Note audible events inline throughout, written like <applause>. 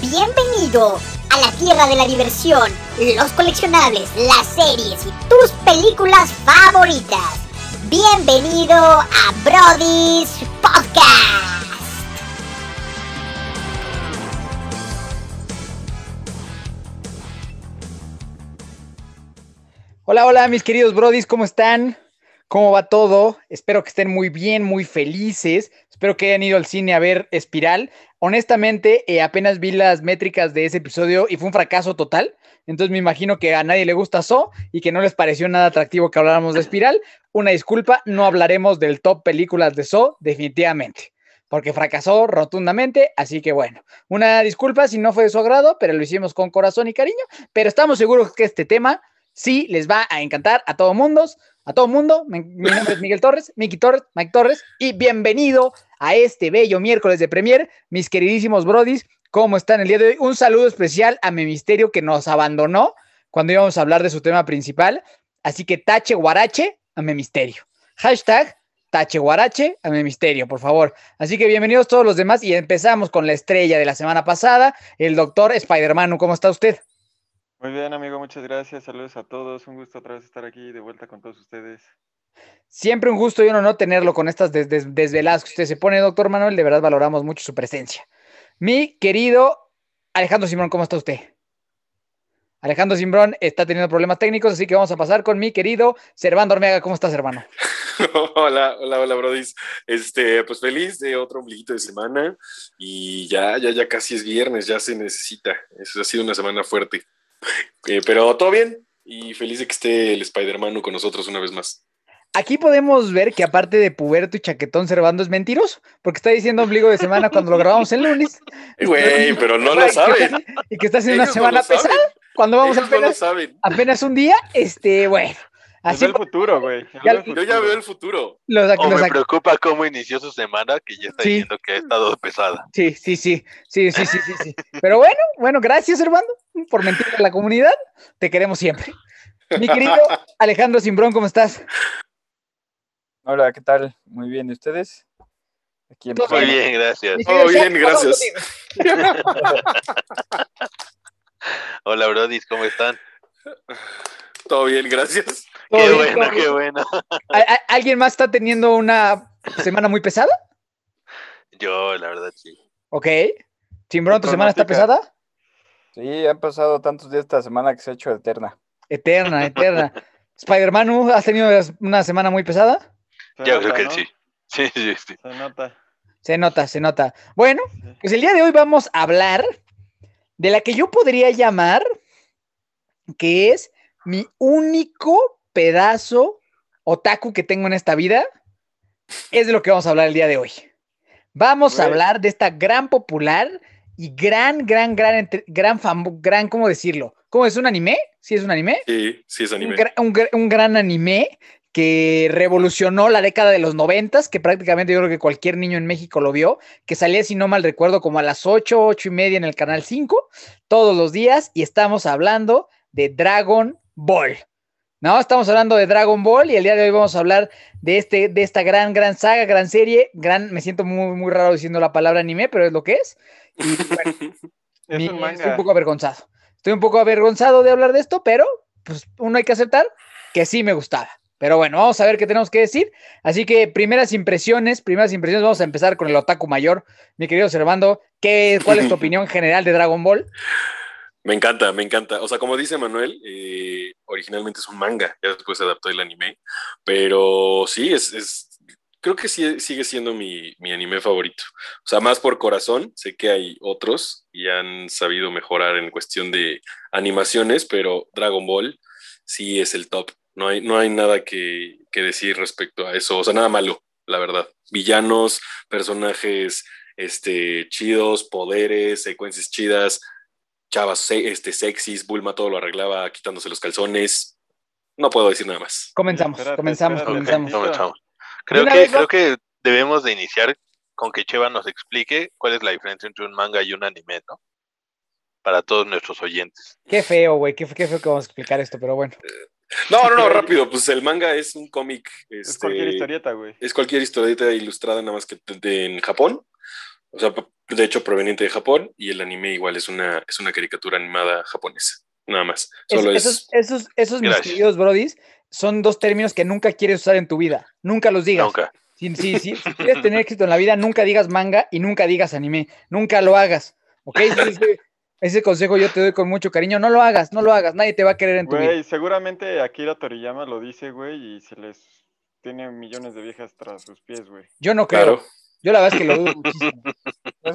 Bienvenido a la tierra de la diversión, los coleccionables, las series y tus películas favoritas. Bienvenido a Brody's Podcast. Hola, hola, mis queridos Brodis, ¿cómo están? ¿Cómo va todo? Espero que estén muy bien, muy felices. Espero que hayan ido al cine a ver Espiral. Honestamente, eh, apenas vi las métricas de ese episodio y fue un fracaso total. Entonces me imagino que a nadie le gusta So y que no les pareció nada atractivo que habláramos de Espiral. Una disculpa, no hablaremos del top películas de So, definitivamente, porque fracasó rotundamente. Así que bueno, una disculpa si no fue de su agrado, pero lo hicimos con corazón y cariño. Pero estamos seguros que este tema sí les va a encantar a todo mundo a todo mundo. Mi, mi nombre es Miguel Torres, Miki Torres, Mike Torres, y bienvenido a este bello miércoles de Premier, mis queridísimos brodis. ¿Cómo están el día de hoy? Un saludo especial a mi misterio que nos abandonó cuando íbamos a hablar de su tema principal. Así que tache guarache a mi misterio. Hashtag tache guarache a mi misterio, por favor. Así que bienvenidos todos los demás y empezamos con la estrella de la semana pasada, el doctor Spider-Man. ¿Cómo está usted? Muy bien, amigo, muchas gracias. Saludos a todos. Un gusto otra vez estar aquí de vuelta con todos ustedes. Siempre un gusto y uno no tenerlo con estas des des desveladas que usted se pone, doctor Manuel. De verdad valoramos mucho su presencia. Mi querido Alejandro Simbrón, ¿cómo está usted? Alejandro Simbrón está teniendo problemas técnicos, así que vamos a pasar con mi querido Servando Ormeaga. ¿Cómo estás, hermano? <laughs> hola, hola, hola, Brodis. Este, pues feliz de otro ombliguito de semana y ya, ya, ya casi es viernes, ya se necesita. Eso ha sido una semana fuerte. Eh, pero todo bien y feliz de que esté el Spider-Man con nosotros una vez más. Aquí podemos ver que aparte de puberto y chaquetón Servando es mentiroso, porque está diciendo ombligo de semana cuando lo grabamos el lunes. <laughs> Güey, pero no lo saben. <laughs> Y que está haciendo una semana no pesada. Cuando vamos Ellos apenas, no lo saben. apenas un día, este, bueno. Así el futuro, güey. Ya- Yo ya veo el futuro. Los, O los- me preocupa cómo inició su semana, que ya está Sí. diciendo que ha estado pesada. Sí, sí, sí, sí, sí, sí, sí, sí. Pero bueno, bueno, gracias, Servando, por mentir a la comunidad. Te queremos siempre. Mi querido <laughs> Alejandro Simbrón, ¿cómo estás? Hola, ¿qué tal? Muy bien, ¿y ustedes? Aquí Todo Muy bien, gracias. Todo bien, gracias. Hola, Brodis, ¿cómo están? Todo bien, gracias. Todo Qué bien, bueno, qué bien. bueno. ¿Al- al- ¿Alguien más está teniendo una semana muy pesada? Yo, la verdad, sí. Ok. Simbrón, ¿tu semana está pesada? Sí, han pasado tantos días esta semana que se ha hecho eterna. Eterna, eterna. <laughs> Spider-Man, ¿uh? ¿has tenido una semana muy pesada? Se Yo nota, creo que ¿no? sí. Sí, sí, sí. Se nota. Se nota, se nota. Bueno, pues el día de hoy vamos a hablar de la que yo podría llamar que es mi único pedazo otaku que tengo en esta vida. Es de lo que vamos a hablar el día de hoy. Vamos a hablar de esta gran popular y gran, gran, gran, gran, famo- gran, ¿cómo decirlo? ¿Cómo es un anime? ¿Sí es un anime? Sí, sí es un, anime. un gra- un gran anime que revolucionó la década de los noventas, que prácticamente yo creo que cualquier niño en México lo vio, que salía, si no mal recuerdo, como a las 8, 8 y media en el canal 5, todos los días, y estamos hablando de Dragon Ball. No, estamos hablando de Dragon Ball y el día de hoy vamos a hablar de, este, de esta gran, gran saga, gran serie, gran, me siento muy, muy raro diciendo la palabra anime, pero es lo que es. <laughs> Y bueno, Es mi- un Estoy un poco avergonzado. Estoy un poco avergonzado de hablar de esto, pero pues uno hay que aceptar que sí me gustaba. Pero bueno, vamos a ver qué tenemos que decir. Así que primeras impresiones, primeras impresiones, vamos a empezar con el otaku mayor. Mi querido Servando, ¿qué, ¿cuál es tu <laughs> opinión general de Dragon Ball? Me encanta, me encanta. O sea, como dice Manuel, eh, originalmente es un manga, ya después se adaptó el anime, pero sí, es, es creo que sí, sigue siendo mi, mi anime favorito. O sea, más por corazón, sé que hay otros y han sabido mejorar en cuestión de animaciones, pero Dragon Ball sí es el top. No hay, no hay nada que, que decir respecto a eso, o sea, nada malo, la verdad. Villanos, personajes este, chidos, poderes, secuencias chidas, chavas se- este, sexys, Bulma todo lo arreglaba quitándose los calzones. No puedo decir nada más. Comenzamos, Espérate, comenzamos, espérate. comenzamos. Comenzamos. Creo que, creo que debemos de iniciar con que Cheva nos explique cuál es la diferencia entre un manga y un anime, ¿no? Para todos nuestros oyentes. Qué feo, güey, qué, qué feo que vamos a explicar esto, pero bueno. No, no, no, rápido. Pues el manga es un cómic. Es este, cualquier historieta, güey. Es cualquier historieta ilustrada, nada más que de- de- en Japón. O sea, de hecho proveniente de Japón, y el anime igual es una, es una caricatura animada japonesa. Nada más. Es- Solo es. esos, esos, esos mis Gracias. queridos brodis, son dos términos que nunca quieres usar en tu vida. Nunca los digas. Nunca. Si, si- si- si quieres tener éxito en la vida, nunca digas manga y nunca digas anime. Nunca lo hagas. ¿Ok? Ese, ese- consejo yo te doy con mucho cariño. No lo hagas, no lo hagas. Nadie te va a querer en tu vida. Güey, seguramente Akira Toriyama lo dice, güey, y se les tiene millones de viejas tras sus pies, güey. Yo no creo. Claro. Yo la verdad es que lo dudo <laughs> muchísimo.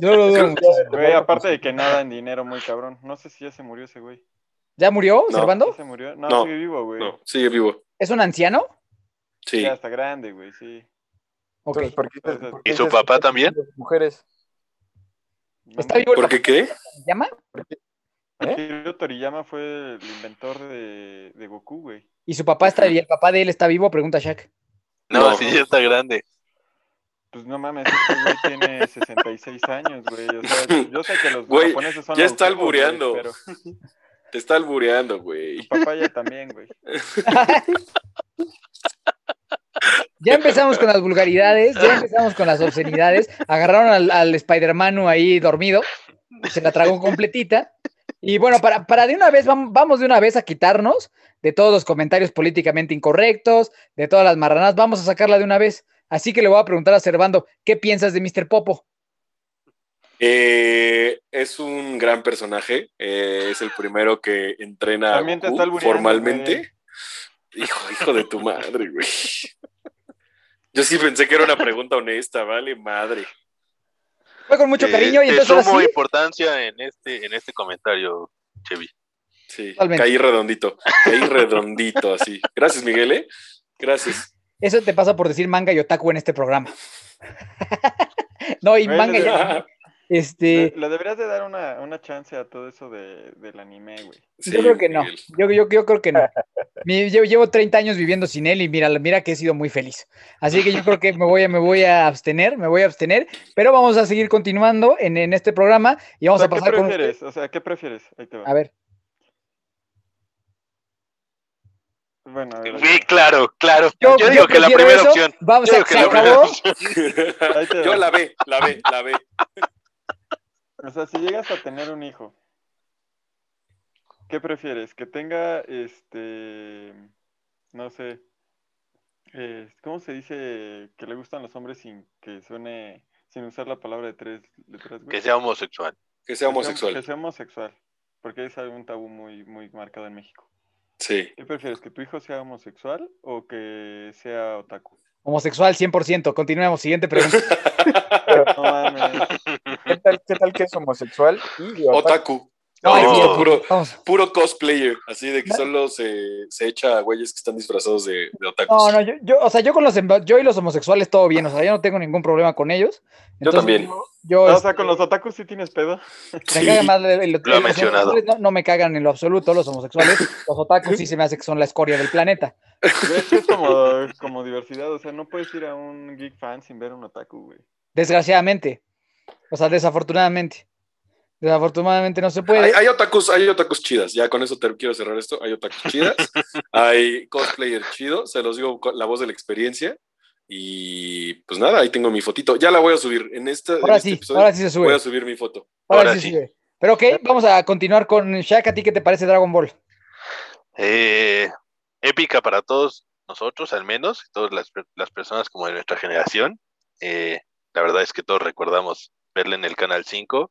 Yo lo dudo muchísimo. Güey, aparte de que nada en dinero muy cabrón. No sé si ya se murió ese güey. ¿Ya murió, No. Servando? ¿Ya se murió? No, No, sigue vivo, güey. No, sigue vivo. ¿Es un anciano? Sí. Ya está grande, güey, sí. Ok. Entonces, ¿por qué te- Entonces- por qué ¿Y su papá también? Mujeres. ¿Está vivo el ¿Por qué qué? ¿Se llama? Akira Toriyama fue el inventor de, de Goku, güey. ¿Y su papá está y el papá de él está vivo? Pregunta Shaq. No, No. sí, ya está grande. Pues no mames, este güey tiene <laughs> 66 años, güey. O sea, yo sé que los Güey, japoneses son ya está albureando. Pero <laughs> Te está albureando, güey. tu papá ya también, güey. <laughs> Ya empezamos con las vulgaridades, ya empezamos con las obscenidades. Agarraron al, al Spider-Man ahí dormido, se la tragó completita. Y bueno, para, para de una vez, vam- vamos de una vez a quitarnos de todos los comentarios políticamente incorrectos, de todas las marranas, vamos a sacarla de una vez. Así que le voy a preguntar a Servando, ¿qué piensas de Mr. Popo? Eh, es un gran personaje. eh, es el primero que entrena a También te Goku está albureando, formalmente. Hijo, hijo de tu madre, güey. Yo sí pensé que era una pregunta honesta, vale, madre. Fue con mucho Eh, cariño y entonces sumo importancia en este, en este comentario, Chevy. Sí, Totalmente. caí redondito. Caí redondito, así. Gracias, Miguel, ¿eh? Gracias. eso te pasa por decir manga y otaku en este programa. <laughs> no, y manga y le- este, Le, deberías de dar una, una chance a todo eso de, del anime, güey. Sí, yo creo que no. Yo, yo, yo creo que no. <laughs> Mi- Yo llevo 30 años viviendo sin él y mira, mira que he sido muy feliz. Así que yo creo que me voy a, me voy a abstener, me voy a abstener, pero vamos a seguir continuando en, en este programa y O vamos sea, a ¿qué pasar con prefieres? O sea, ¿qué prefieres? Ahí te va. A ver, Bueno, a ver, Sí, claro, claro. yo, Yo, yo digo que la primera eso. opción. Vamos, Yo digo que se acabó. <laughs> Yo la ve, la ve, la ve. O sea, si llegas a tener un hijo, ¿qué prefieres? ¿Que tenga, este, no sé, eh, ¿cómo se dice que le gustan los hombres sin que suene, sin usar la palabra de tres letras? Que sea homosexual. Que sea Que homosexual. Que sea homosexual, porque es un tabú muy, muy marcado en México. Sí. ¿Qué prefieres, que tu hijo sea homosexual o que sea otaku? Homosexual 100%. Continuemos. Siguiente pregunta. <laughs> No mames. ¿Qué tal, qué tal que es homosexual? Y Otaku. No, No. puro, vamos. puro cosplayer, así de que solo se, se echa a güeyes que están disfrazados de, de otakus. No, no, yo, yo, o sea, yo con los yo y los homosexuales todo bien, o sea, yo no tengo ningún problema con ellos. Yo también. Yo, yo, Ah, o sea, este, con los otakus sí tienes pedo. Me Sí. cagan más el- el- Lo ha mencionado. No, no me cagan en lo absoluto los homosexuales. Los otakus sí se me hace que son la escoria del planeta. Es como, como diversidad, o sea, no puedes ir a un geek fan sin ver un otaku, güey. Desgraciadamente. O sea, desafortunadamente. Desafortunadamente no se puede. Hay, hay otakus, hay otakus chidas. Ya con eso te quiero cerrar esto. Hay otakus chidas. <laughs> hay cosplayer chido. Se los digo con la voz de la experiencia. Y pues nada, ahí tengo mi fotito. Ya la voy a subir. En, esta, en ahora este sí, episodio ahora sí se voy sube. a subir mi foto. Ahora, ahora sí, sí. se sube. Pero ok, vamos a continuar con Shaq. ¿A ti qué te parece Dragon Ball? Eh, épica para todos nosotros, al menos, todas las, las personas como de nuestra generación. Eh, la verdad es que todos recordamos verla en el Canal 5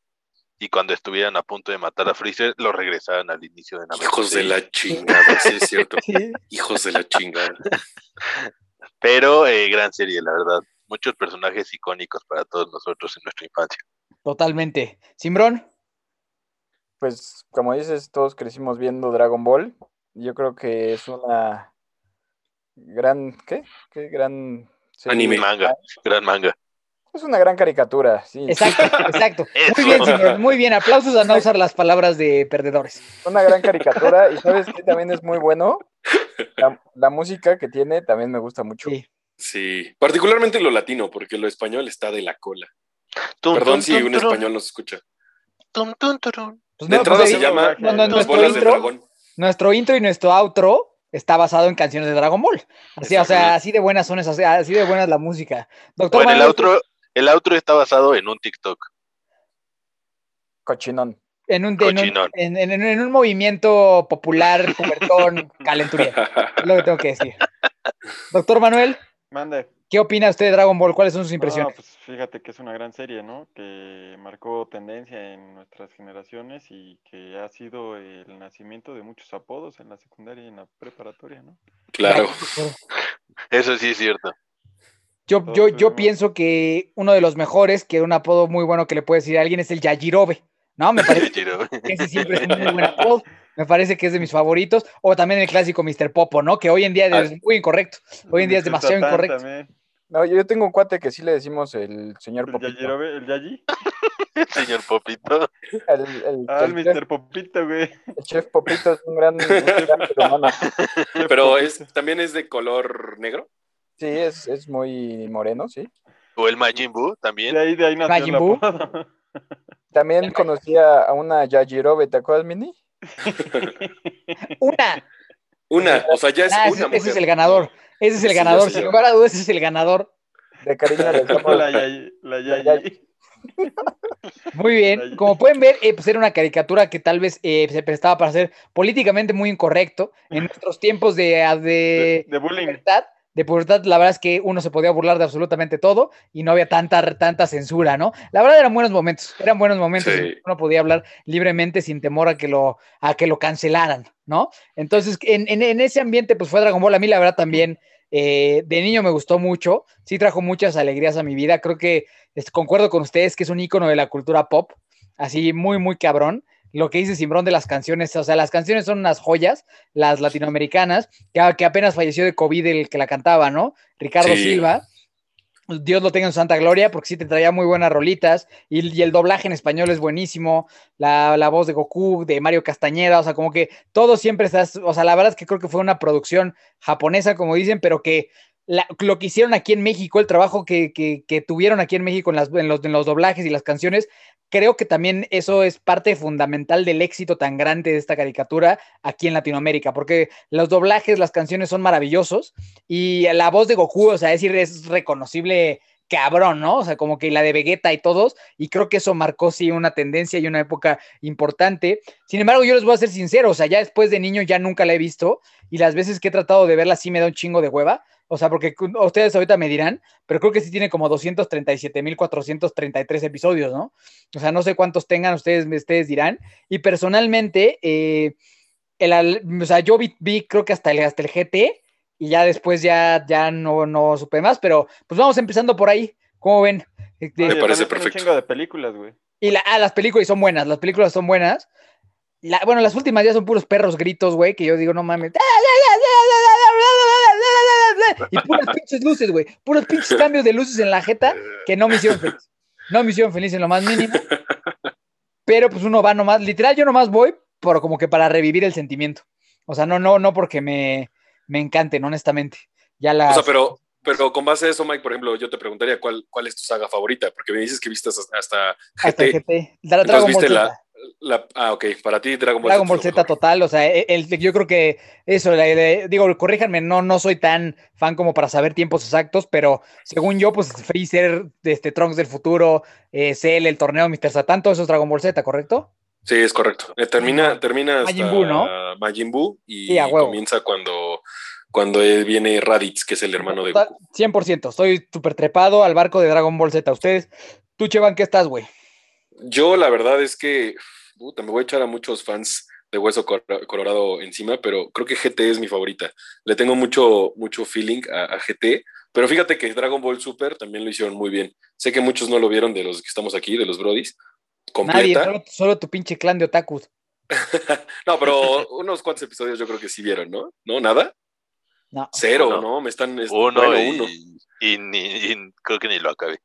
y cuando estuvieran a punto de matar a Freezer, lo regresaban al inicio de Namek Hijos de la chingada, sí es cierto. <laughs> Sí. Hijos de la chingada. Pero eh, gran serie, la verdad. Muchos personajes icónicos para todos nosotros en nuestra infancia. Totalmente. Simbrón, Pues, como dices, todos crecimos viendo Dragon Ball. Yo creo que es una gran, ¿qué? ¿Qué gran serie? Anime. Manga, gran manga. Es una gran caricatura, sí. exacto, <laughs> exacto. <laughs> Muy bien, Simbrón, muy bien. Aplausos a no usar las palabras de perdedores. Una gran caricatura. Y sabes que también es muy bueno. La, la música que tiene también me gusta mucho. Sí. Sí, particularmente lo latino, porque lo español está de la cola. Tum, Perdón tum, si tum, un español nos escucha. tum. Pues De no, entrada pues se llama no, no, Las nuestro bolas intro- dragón. Nuestro intro y nuestro outro está basado en canciones de Dragon Ball. Así, o sea, así de buenas son esas, así de buenas la música. Doctor Bueno, el Manuel, outro, el outro está basado en un TikTok. Cochinón. En un, en un, Cochinón. en- en- en un movimiento popular, pubertón, <laughs> calenturía. Es lo que tengo que decir. Doctor Manuel, Mande. ¿qué opina usted de Dragon Ball? ¿Cuáles son sus impresiones? pues fíjate que es una gran serie, ¿no? Que marcó tendencia en nuestras generaciones y que ha sido el nacimiento de muchos apodos en la secundaria y en la preparatoria, ¿no? Claro. Eso sí es cierto. Yo, yo, yo pienso que uno de los mejores, que un apodo muy bueno que le puede decir a alguien es el Yajirobe, ¿no? Me parece <laughs> que ese siempre es un muy buen apodo. Me parece que es de mis favoritos. O también el clásico Mr. Popo, ¿no? Que hoy en día Ah. es muy incorrecto. Hoy en día es demasiado incorrecto. también. No, yo, tengo un cuate que sí le decimos el señor El Popito. Yajirobe, el Yayi. <laughs> Señor Popito. El, el- Ah, el el chef, Mr. Popito, güey. el chef Popito es un gran, <laughs> un gran ser humano. Pero es, también es de color negro. Sí, es, es muy moreno, sí. O el Majin Buu también. De ahí, de ahí nació Majin Buu. <laughs> También conocía a una Yajirobe, ¿te acuerdas, Mini? <laughs> Una. Una, o sea, ya es Ah, una ese, ese es el ganador. Ese es el Sí, ganador. Sin lugar a dudas, ese es el ganador. De cariño le <laughs> decíamos La Yayi. La La Yayi. Muy bien. Como pueden ver, eh, pues era una caricatura que tal vez eh, se prestaba para ser políticamente muy incorrecto. En nuestros tiempos de, De, de, de bullying. pubertad, de pubertad, la verdad es que uno se podía burlar de absolutamente todo y no había tanta, tanta censura, ¿no? La verdad eran buenos momentos, eran buenos momentos. Sí. Uno podía hablar libremente sin temor a que lo, a que lo cancelaran, ¿no? Entonces, en, en- en ese ambiente, pues fue Dragon Ball. A mí, la verdad, también eh, de niño me gustó mucho, sí trajo muchas alegrías a mi vida. Creo que es- concuerdo con ustedes que es un ícono de la cultura pop, así muy, muy cabrón. Lo que dice Simbrón de las canciones, o sea, las canciones son unas joyas, las latinoamericanas, que, que apenas falleció de COVID el que la cantaba, ¿no? Ricardo Sí. Silva. Dios lo tenga en su santa gloria, porque sí te traía muy buenas rolitas. Y, y el doblaje en español es buenísimo. La, la voz de Goku, de Mario Castañeda, o sea, como que todo siempre estás. O sea, la verdad es que creo que fue una producción japonesa, como dicen, pero que la- lo que hicieron aquí en México, el trabajo que, que- que tuvieron aquí en México en, las- en los, en los doblajes y las canciones, creo que también eso es parte fundamental del éxito tan grande de esta caricatura aquí en Latinoamérica, porque los doblajes, las canciones son maravillosos y la voz de Goku, o sea, es es reconocible cabrón, ¿no? O sea, como que la de Vegeta y todos, y creo que eso marcó sí una tendencia y una época importante. Sin embargo, yo les voy a ser sincero, o sea, ya después de niño ya nunca la he visto y las veces que he tratado de verla sí me da un chingo de hueva. O sea, porque ustedes ahorita me dirán, pero creo que sí tiene como 237.433 episodios, ¿no? O sea, no sé cuántos tengan, ustedes, ustedes dirán. Y personalmente, eh, el, o sea, yo vi, vi creo que hasta el, hasta el GT y ya después ya, ya no, no supe más, pero pues vamos empezando por ahí. ¿Cómo ven? Me Oye, parece perfecto. Un chingo de películas, güey. y la, ah, las películas son buenas, las películas son buenas. La- bueno, las últimas ya son puros perros gritos, güey, que yo digo, no mames. <laughs> Y puras pinches luces, güey. Puros pinches cambios de luces en la jeta que no me hicieron feliz. No me hicieron feliz en lo más mínimo. Pero pues uno va nomás, literal, yo nomás voy, pero como que para revivir el sentimiento. O sea, no, no, no porque me, me encanten, honestamente. Ya la. O sea, pero, pero con base a eso, Mike, por ejemplo, yo te preguntaría cuál, cuál es tu saga favorita, porque me dices que viste hasta, hasta hasta GT. GT. Entonces Dragon Ball viste la, la- Ah, ok, para ti Dragon Ball Dragon Ball Z total, o sea, el- el- yo creo que eso, la- la- digo, corríjanme, no, no soy tan fan como para saber tiempos exactos, pero según yo, pues Freezer, este, Trunks del futuro, eh, Cell, el torneo Mr. Satan, todo eso es Dragon Ball Z, ¿correcto? Sí, es correcto. Eh, termina, termina hasta Majin Buu, ¿no? Majin Buu y Sí, comienza cuando, cuando viene Raditz, que es el hermano de Goku. 100%, estoy súper trepado al barco de Dragon Ball Z. Ustedes, tú, Chevan, ¿qué estás, güey? Yo la verdad es que puta, me voy a echar a muchos fans de Hueso Colorado encima, pero creo que GT es mi favorita. Le tengo mucho, mucho feeling a, a GT, pero fíjate que Dragon Ball Super también lo hicieron muy bien. Sé que muchos no lo vieron de los que estamos aquí, de los Brodis. Nadie, Completa. solo, solo tu pinche clan de otakus. <laughs> no, pero unos cuantos episodios yo creo que sí vieron, ¿no? ¿No? ¿Nada? No. Cero. ¿no? Me están... es- Uno, bueno, y, uno. y ni- y creo que ni lo acabé.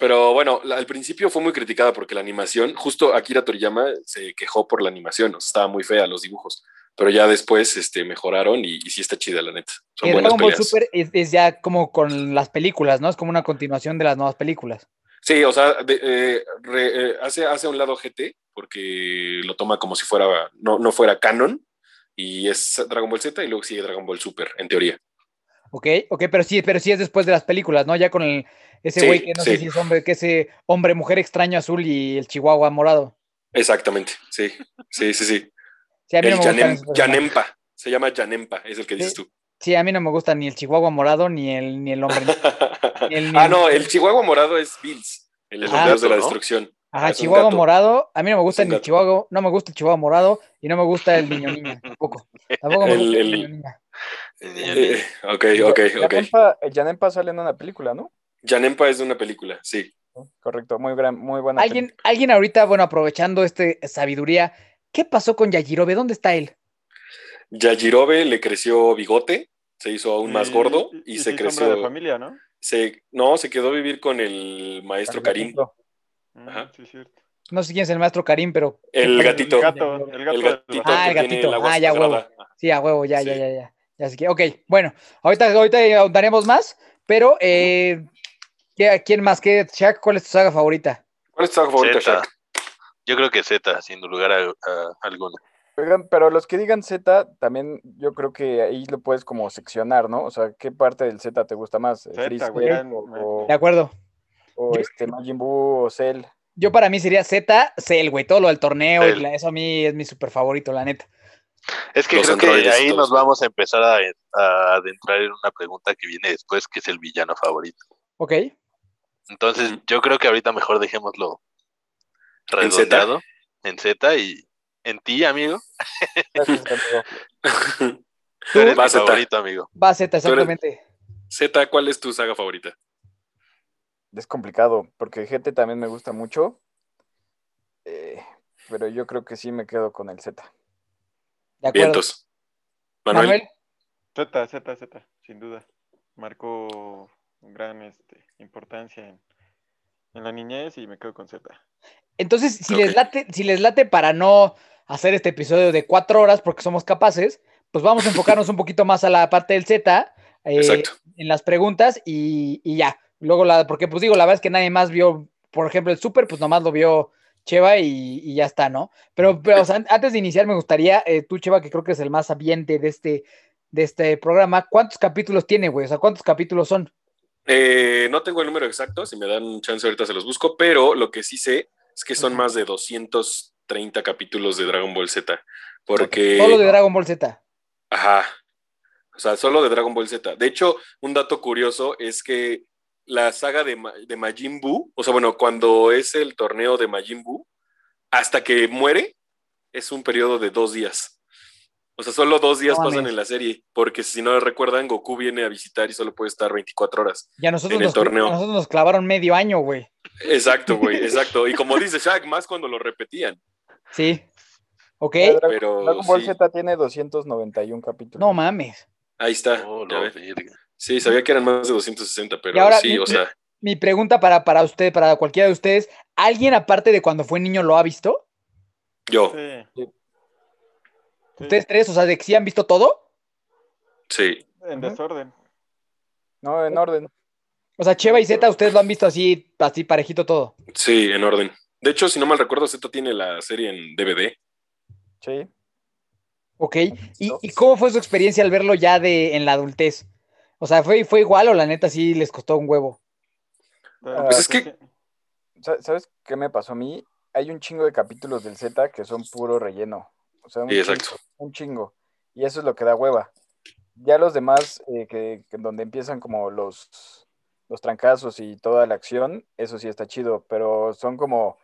Pero bueno, la- al principio fue muy criticada porque la animación, justo Akira Toriyama se quejó por la animación, o sea, estaba muy fea los dibujos, pero ya después este, mejoraron y, y sí está chida, la neta. Son buenas Dragon Ball. Super es, es ya como con las películas, ¿no? Es como una continuación de las nuevas películas. Sí, o sea, de- eh, re- eh, hace, hace a un lado GT porque lo toma como si fuera, no, no fuera canon y es Dragon Ball Z y luego sigue Dragon Ball Super, en teoría. Ok, ok, pero sí, pero sí es después de las películas, ¿no? Ya con el, ese Sí, güey que no sé si es hombre, que ese hombre, mujer extraño azul y el chihuahua morado. Exactamente, sí, sí, sí, sí. Sí, a mí no El me Yanem-. Yanempa, se llama Yanempa, es el que dices tú. Sí, a mí no me gusta ni el chihuahua morado ni el, ni el hombre. <laughs> el- ah, no, el chihuahua morado es Bills, el de un de la ¿no? destrucción. Ajá, Ah, chihuahua morado. A mí no me gusta ni el chihuahua, no me gusta el chihuahua morado y no me gusta el niño niña, <laughs> tampoco. Tampoco me El- gusta el, el- niño niña. El niño Eh, ok, ok, ok. Yanempa, Yanempa sale en una película, ¿no? Yanempa es de una película, sí. Correcto, muy gran, muy buena. Alguien, alguien ahorita, bueno, aprovechando este sabiduría, ¿qué pasó con Yajirobe? ¿Dónde está él? Yajirobe le creció bigote, se hizo aún más Y- gordo y, y se sí, creció. de familia, ¿no? Se, no, se quedó a vivir con el maestro Karim. Mm, Ajá. sí, cierto. No sé quién es el maestro Karim, pero. El gatito. El gato, el gato. El del gatito bastón. Ah, el gatito. Ah, ya, huevo. Sí, a huevo, ya, ya, Sí. ya, ya. ya sé que- ok, bueno, ahorita, ahorita ahondaremos más, pero eh, ¿qué- ¿quién más? ¿Qué, Shaq, ¿Cuál es tu saga favorita? ¿Cuál es tu saga favorita, Zeta. Shaq? Yo creo que Z, sin lugar a, a alguno. Oigan, pero los que digan Z, también yo creo que ahí lo puedes como seccionar, ¿no? O sea, ¿qué parte del Z te gusta más? Zeta, ¿Freezer güey, o, De acuerdo. o Yo- este Majin Buu o Cell? Yo para mí sería Z, Cell, güey, todo lo del torneo, y Cell. la- eso a mí es mi súper favorito, la neta. Es que Los creo que ahí todos. nos vamos a empezar a, a adentrar en una pregunta que viene después, que es el villano favorito. Ok. Entonces, yo creo que ahorita mejor dejémoslo redondeado en Z y en ti, amigo. Gracias, amigo. Tú eres Va, mi favorito, amigo. Exactamente. Z, ¿cuál es tu saga favorita? Es complicado, porque GT también me gusta mucho. eh, pero yo creo que sí me quedo con el Z. De acuerdo. Vientos. Manuel. Manuel, Z, Z, Z, sin duda. Marcó gran este, importancia en, en la niñez y me quedo con Z. entonces, si les late, si les late para no hacer este episodio de cuatro horas porque somos capaces, pues vamos a enfocarnos un poquito más a la parte del Z, eh, en las preguntas y, y ya. Luego la, porque pues digo, la verdad es que nadie más vio, por ejemplo, el Super, pues nomás lo vio Cheva y, y ya está, ¿no? Pero, pero o sea, antes de iniciar me gustaría, eh, tú Cheva, que creo que es el más sabiente de este, de este programa, ¿cuántos capítulos tiene, güey? O sea, ¿cuántos capítulos son? Eh, no tengo el número exacto, si me dan chance ahorita se los busco, pero lo que sí sé es que son más de 230 capítulos de Dragon Ball Z. Porque. Solo de Dragon Ball Z. Ajá. O sea, solo de Dragon Ball Z. De hecho, un dato curioso es que la saga de, Ma- de Majin Buu, o sea, bueno, cuando es el torneo de Majin Buu, hasta que muere, es un periodo de dos días. O sea, solo dos días No pasan en la serie, porque si no recuerdan, Goku viene a visitar y solo puede estar 24 horas. Ya nosotros, En el nos, torneo. a nosotros nos clavaron medio año, güey. Exacto, güey, exacto. Y como dice Shaq, más cuando lo repetían. Sí. ¿Ok? Dragon, Pero Dragon Ball sí. Z tiene 291 capítulos. No mames. Ahí está. Oh, no. Sí, sabía que eran más de 260, pero ahora, sí, mi- o sea, Mi pregunta para, para usted, para cualquiera de ustedes, ¿alguien aparte de cuando fue niño lo ha visto? yo, Sí. Sí. Sí, ¿Ustedes tres? O sea, ¿de que sí han visto todo? sí. En desorden. No, en orden. O sea, Cheva y Z, ustedes lo han visto así, así parejito todo. Sí, en orden. De hecho, si no mal recuerdo, Z tiene la serie en DVD. Sí. ¿Ok? ¿Y, cómo fue su experiencia al verlo ya de, en la adultez? O sea, ¿fue, ¿fue igual o la neta sí les costó un huevo? Pues es que- Sa- ¿Sabes qué me pasó a mí? Hay un chingo de capítulos del Z que son puro relleno. O sea, un, Sí, chingo, exacto. un chingo. Y eso es lo que da hueva. Ya los demás, eh, que, que donde empiezan como los, los trancazos y toda la acción, eso sí está chido. Pero son como,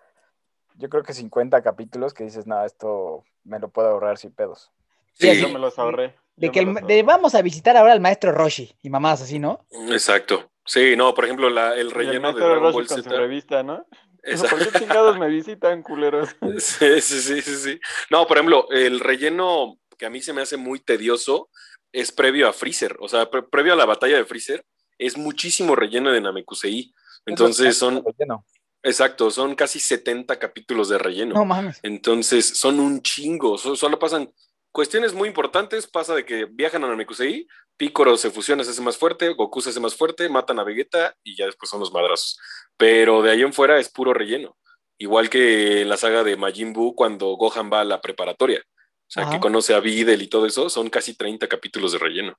yo creo que 50 capítulos que dices, nada, esto me lo puedo ahorrar sin pedos. Sí, Sí, Yo me los ahorré. De yo que el- de vamos a visitar ahora al maestro Roshi y mamás así, ¿no? exacto. Sí, no, por ejemplo, la, el Y el relleno de maestro Dragon Roshi Ball con su revista, ¿no? Esa- ¿Por qué chingados me visitan, culeros? <laughs> Sí, sí, sí, sí, sí. No, por ejemplo, el relleno que a mí se me hace muy tedioso es previo a Freezer. O sea, pre- previo a la batalla de Freezer, es muchísimo relleno de Namekusei. Entonces son, Relleno. Exacto, son casi 70 capítulos de relleno. No mames. Entonces son un chingo. So- solo pasan cuestiones muy importantes. Pasa de que viajan a Namekusei, Piccolo se fusiona, se hace más fuerte, Goku se hace más fuerte, matan a Vegeta y ya después son los madrazos. Pero de ahí en fuera es puro relleno. Igual que en la saga de Majin Buu cuando Gohan va a la preparatoria. O sea, Ajá. que conoce a Videl y todo eso, son casi 30 capítulos de relleno.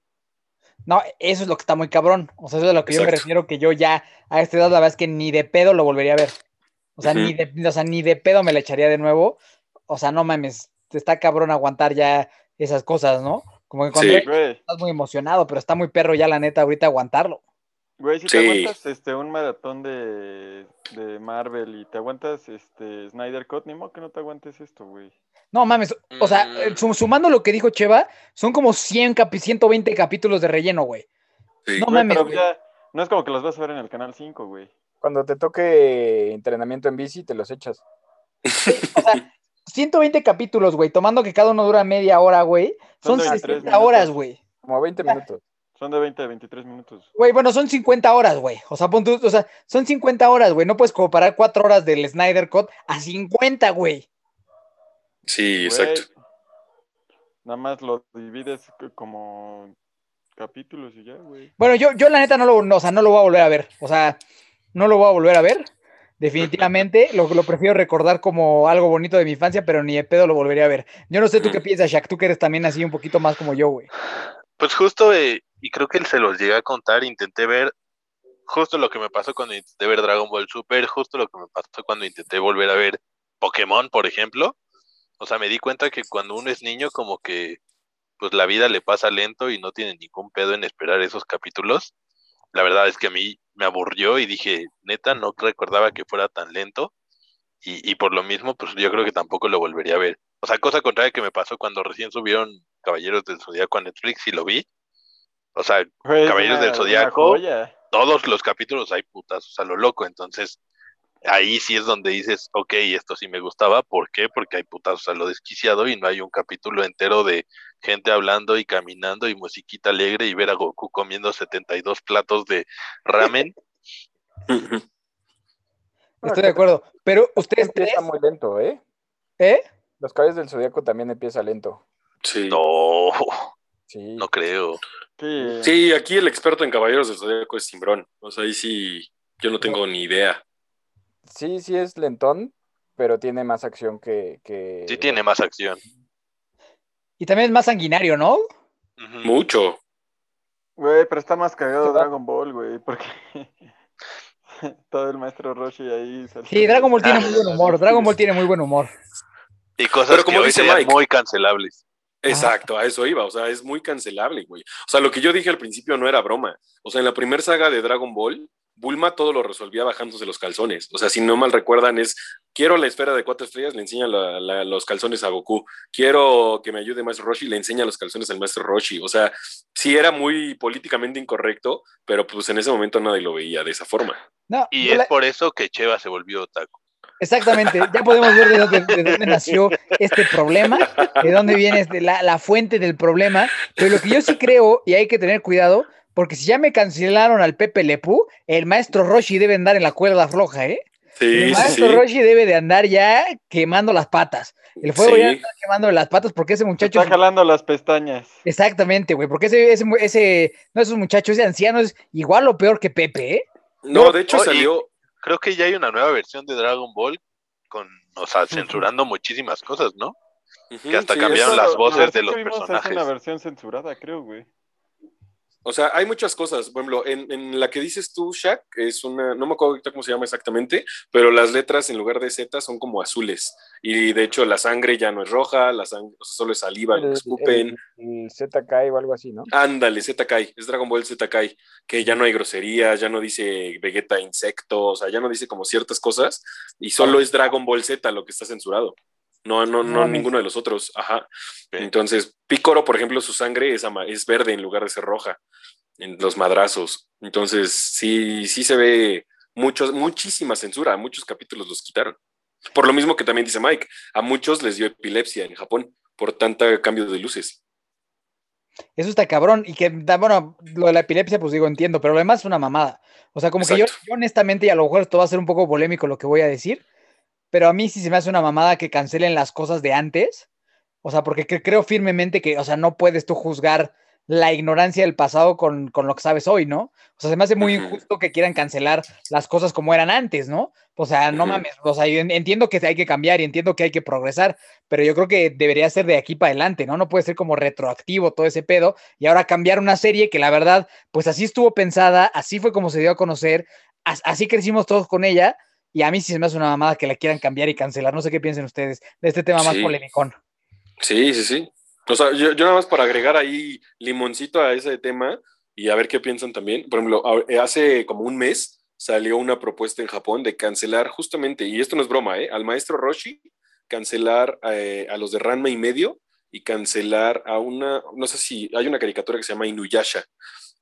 No, eso es lo que está muy cabrón. O sea, eso es a lo que yo me refiero, que yo ya a esta edad la verdad es que ni de pedo lo volvería a ver. O sea, ni de, o sea, ni de pedo me la echaría de nuevo. O sea, no mames, está cabrón aguantar ya esas cosas, ¿no? Como que cuando Sí. Estás muy emocionado, pero está muy perro ya la neta ahorita aguantarlo. Güey, si Sí. te aguantas este, un maratón de, de Marvel y te aguantas este Snyder Cut, ni modo que no te aguantes esto, güey. No mames, o sea, Mm. sum- sumando lo que dijo Cheva, son como 100 capi- 120 capítulos de relleno, güey. Sí. No Güey, mames, pero güey. ya, no es como que los vas a ver en el canal 5, güey. Cuando te toque entrenamiento en bici, te los echas. O sea, 120 capítulos, güey, tomando que cada uno dura media hora, güey. Son Son de 23 60 horas, güey. Como 20 minutos. Son de 20 a 23 minutos. Güey, bueno, son 50 horas, güey. O sea, pon tú- o sea, son 50 horas, güey. No puedes comparar 4 horas del Snyder Cut a 50, güey. Sí, Güey, exacto. Nada más lo divides como capítulos y ya, güey. Bueno, yo, yo la neta no lo, no, o sea, no lo voy a volver a ver. O sea, no lo voy a volver a ver. Definitivamente, <laughs> lo, lo prefiero recordar como algo bonito de mi infancia, pero ni de pedo lo volvería a ver. Yo no sé tú qué piensas, Shaq, tú que eres también así un poquito más como yo, güey. Pues justo, eh, y creo que se los llegué a contar, intenté ver justo lo que me pasó cuando intenté ver Dragon Ball Super, justo lo que me pasó cuando intenté volver a ver Pokémon, por ejemplo. O sea, me di cuenta que cuando uno es niño, como que pues la vida le pasa lento y no tiene ningún pedo en esperar esos capítulos. La verdad es que a mí me aburrió y dije, neta, no recordaba que fuera tan lento. Y, y por lo mismo, pues yo creo que tampoco lo volvería a ver. O sea, cosa contraria que me pasó cuando recién subieron Caballeros del Zodíaco a Netflix y lo vi. O sea, Caballeros del una- Zodiaco. todos los capítulos hay putas, a lo loco. Entonces, ahí sí es donde dices, ok, esto sí me gustaba. ¿Por qué? Porque hay putazos a lo desquiciado y no hay un capítulo entero de gente hablando y caminando y musiquita alegre y ver a Goku comiendo 72 platos de ramen. <laughs> Estoy de acuerdo. Pero ustedes tres, Empieza muy lento, ¿eh? ¿eh? Los caballos del Zodíaco también empieza lento. Sí. No, Sí. no creo. Sí. Sí, aquí el experto en Caballeros del Zodíaco es Simbrón. O sea, ahí sí, yo no tengo ni idea. Sí, sí es lentón, pero tiene más acción que. que... Sí tiene más acción. Y también es más sanguinario, ¿no? Mucho. Güey, pero está más cagado. Dragon Ball, güey, porque <laughs> todo el maestro Roshi ahí. se- Sí, Dragon Ball tiene Ah, muy buen humor. Dragon Ball tiene muy buen humor. Y cosas Pero como que hoy dice serían Mike. muy cancelables. Exacto, a eso iba. O sea, es muy cancelable, güey. O sea, lo que yo dije al principio no era broma. O sea, en la primera saga de Dragon Ball, Bulma todo lo resolvía bajándose los calzones. O sea, si no mal recuerdan, es quiero la esfera de cuatro estrellas, le enseña la- la- los calzones a Goku. Quiero que me ayude Maestro Roshi, le enseña los calzones al Maestro Roshi. O sea, sí era muy políticamente incorrecto, pero pues en ese momento nadie lo veía de esa forma. No, Y es la- por eso que Cheva se volvió otaku. Exactamente, ya podemos ver de dónde, de dónde nació este problema, de dónde viene este- la, la fuente del problema, pero lo que yo sí creo, y hay que tener cuidado, porque si ya me cancelaron al Pepe Lepú, el maestro Roshi debe andar en la cuerda floja, ¿eh? El Sí, sí, maestro sí. Roshi debe de andar ya quemando las patas. El fuego ya está quemando las patas porque ese Se muchacho... está jalando las pestañas. Exactamente, güey, porque ese, ese, ese, no, esos muchachos, ese anciano es igual o peor que Pepe, ¿eh? No, de hecho salió. Creo que ya hay una nueva versión de Dragon Ball con, o sea, censurando muchísimas cosas, ¿no? Que hasta sí, cambiaron las la voces de los personajes. Es una versión censurada, creo, güey. O sea, hay muchas cosas. Por ejemplo, en, en la que dices tú, Shaq, es una, no me acuerdo ahorita cómo se llama exactamente, pero las letras en lugar de Z son como azules. Y de hecho la sangre ya no es roja, la sangre solo es saliva, lo El, escupen. el- el ZK o algo así, ¿no? Ándale, Z Kai, es Dragon Ball Z Kai, que ya no hay groserías, ya no dice Vegeta insecto, o sea, ya no dice como ciertas cosas, y solo es Dragon Ball Z lo que está censurado. No, no, no, ninguno de los otros. Ajá. Entonces, Picoro, por ejemplo, su sangre es, ama- es verde en lugar de ser roja en los madrazos. Entonces, sí, sí se ve muchos, muchísima censura. Muchos capítulos los quitaron. Por lo mismo que también dice Mike, a muchos les dio epilepsia en Japón por tanta cambio de luces. Eso está cabrón. Y que, bueno, lo de la epilepsia, pues digo, entiendo, pero lo demás es una mamada. O sea, como que yo honestamente, y a lo mejor esto va a ser un poco polémico lo que voy a decir, pero a mí sí se me hace una mamada que cancelen las cosas de antes. O sea, porque cre- creo firmemente que, o sea, no puedes tú juzgar la ignorancia del pasado con, con lo que sabes hoy, ¿no? O sea, se me hace muy injusto que quieran cancelar las cosas como eran antes, ¿no? O sea, no mames, o sea, yo entiendo que hay que cambiar y entiendo que hay que progresar, pero yo creo que debería ser de aquí para adelante, ¿no? No puede ser como retroactivo todo ese pedo y ahora cambiar una serie que la verdad, pues así estuvo pensada, así fue como se dio a conocer, as- así crecimos todos con ella y a mí sí se me hace una mamada que la quieran cambiar y cancelar. No sé qué piensen ustedes de este tema más Sí. polémico. Sí, sí, sí. O sea, yo, yo nada más para agregar ahí limoncito a ese tema y a ver qué piensan también. Por ejemplo, eh, hace como un mes salió una propuesta en Japón de cancelar justamente, y esto no es broma, ¿eh? al maestro Roshi, cancelar eh, a los de Ranma y medio y cancelar a una, no sé si hay una caricatura que se llama Inuyasha,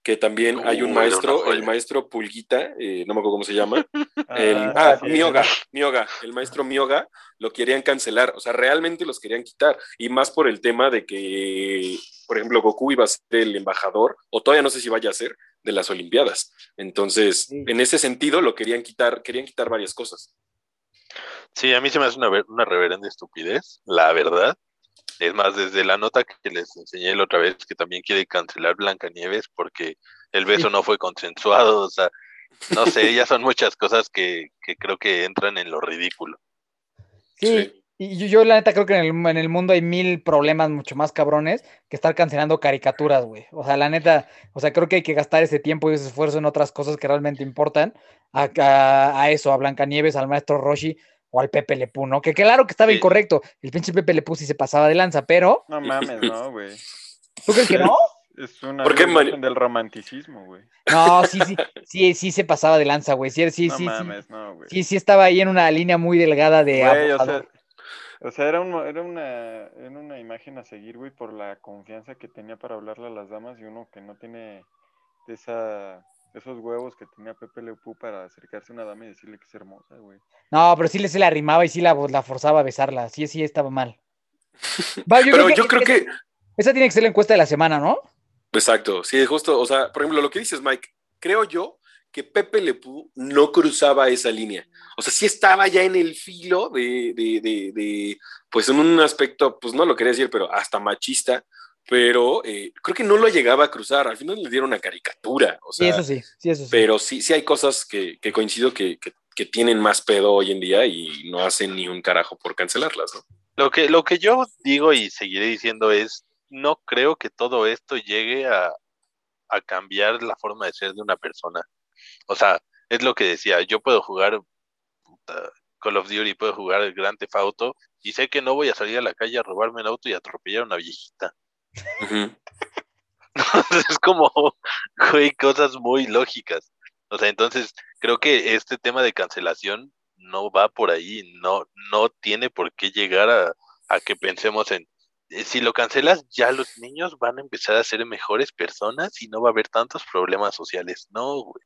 que también hay un maestro, el maestro Pulguita, eh, no me acuerdo cómo se llama, Ah, <laughs> el, ah, sí. Mioga, Mioga, el maestro Mioga, lo querían cancelar, o sea, realmente los querían quitar, y más por el tema de que, por ejemplo, Goku iba a ser el embajador, o todavía no sé si vaya a ser, de las Olimpiadas. Entonces, Sí. en ese sentido, lo querían quitar, querían quitar varias cosas. Sí, a mí se me hace una, ver- una reverenda estupidez, la verdad. Es más, desde la nota que les enseñé la otra vez, que también quiere cancelar Blancanieves porque el beso no fue consensuado, o sea, no sé, ya son muchas cosas que, que creo que entran en lo ridículo. Sí, Sí. y yo, yo la neta creo que en el, en el mundo hay mil problemas mucho más cabrones que estar cancelando caricaturas, güey. O sea, la neta, o sea, creo que hay que gastar ese tiempo y ese esfuerzo en otras cosas que realmente importan a, a- a eso, a Blancanieves, al maestro Roshi o al Pepe Lepú, ¿no? Que claro que estaba Sí. incorrecto. El pinche Pepe Lepú sí se pasaba de lanza, pero No mames, no, güey. ¿tú crees que no? Es una ¿Por qué, del romanticismo, güey. No, sí, sí, sí, sí se pasaba de lanza, güey. Sí, sí, no sí, sí, mames, no, güey. sí, sí estaba ahí en una línea muy delgada de Güey, o abusador. sea, o sea, era, un, era, una, era una imagen a seguir, güey, por la confianza que tenía para hablarle a las damas y uno que no tiene esa, esos huevos que tenía Pepe Le Pew para acercarse a una dama y decirle que es hermosa, güey. No, pero sí le se la arrimaba y sí la, la forzaba a besarla. Sí, sí, estaba mal. <laughs> Va, Pero yo creo que, Esa tiene que ser la encuesta de la semana, ¿no? exacto, sí, justo, o sea, por ejemplo, lo que dices, Mike, creo yo que Pepe Lepú no cruzaba esa línea. O sea, sí estaba ya en el filo de, de, de, de, pues en un aspecto, pues no lo quería decir, pero hasta machista, pero eh, creo que no lo llegaba a cruzar. Al final le dieron una caricatura, o Sí, sea, eso sí, sí, eso sí. pero sí, sí hay cosas que, que coincido que, que, que tienen más pedo hoy en día y no hacen ni un carajo por cancelarlas, ¿no? Lo que, lo que yo digo y seguiré diciendo es, no creo que todo esto llegue a, a cambiar la forma de ser de una persona. O sea, es lo que decía, yo puedo jugar puta, Call of Duty, puedo jugar el Grand Theft Auto y sé que no voy a salir a la calle a robarme el auto y atropellar a una viejita. Ujú. <laughs> es como, güey, cosas muy lógicas. O sea, entonces creo que este tema de cancelación no va por ahí, no, no tiene por qué llegar a, a que pensemos en, eh, si lo cancelas, ya los niños van a empezar a ser mejores personas y no va a haber tantos problemas sociales. No, güey.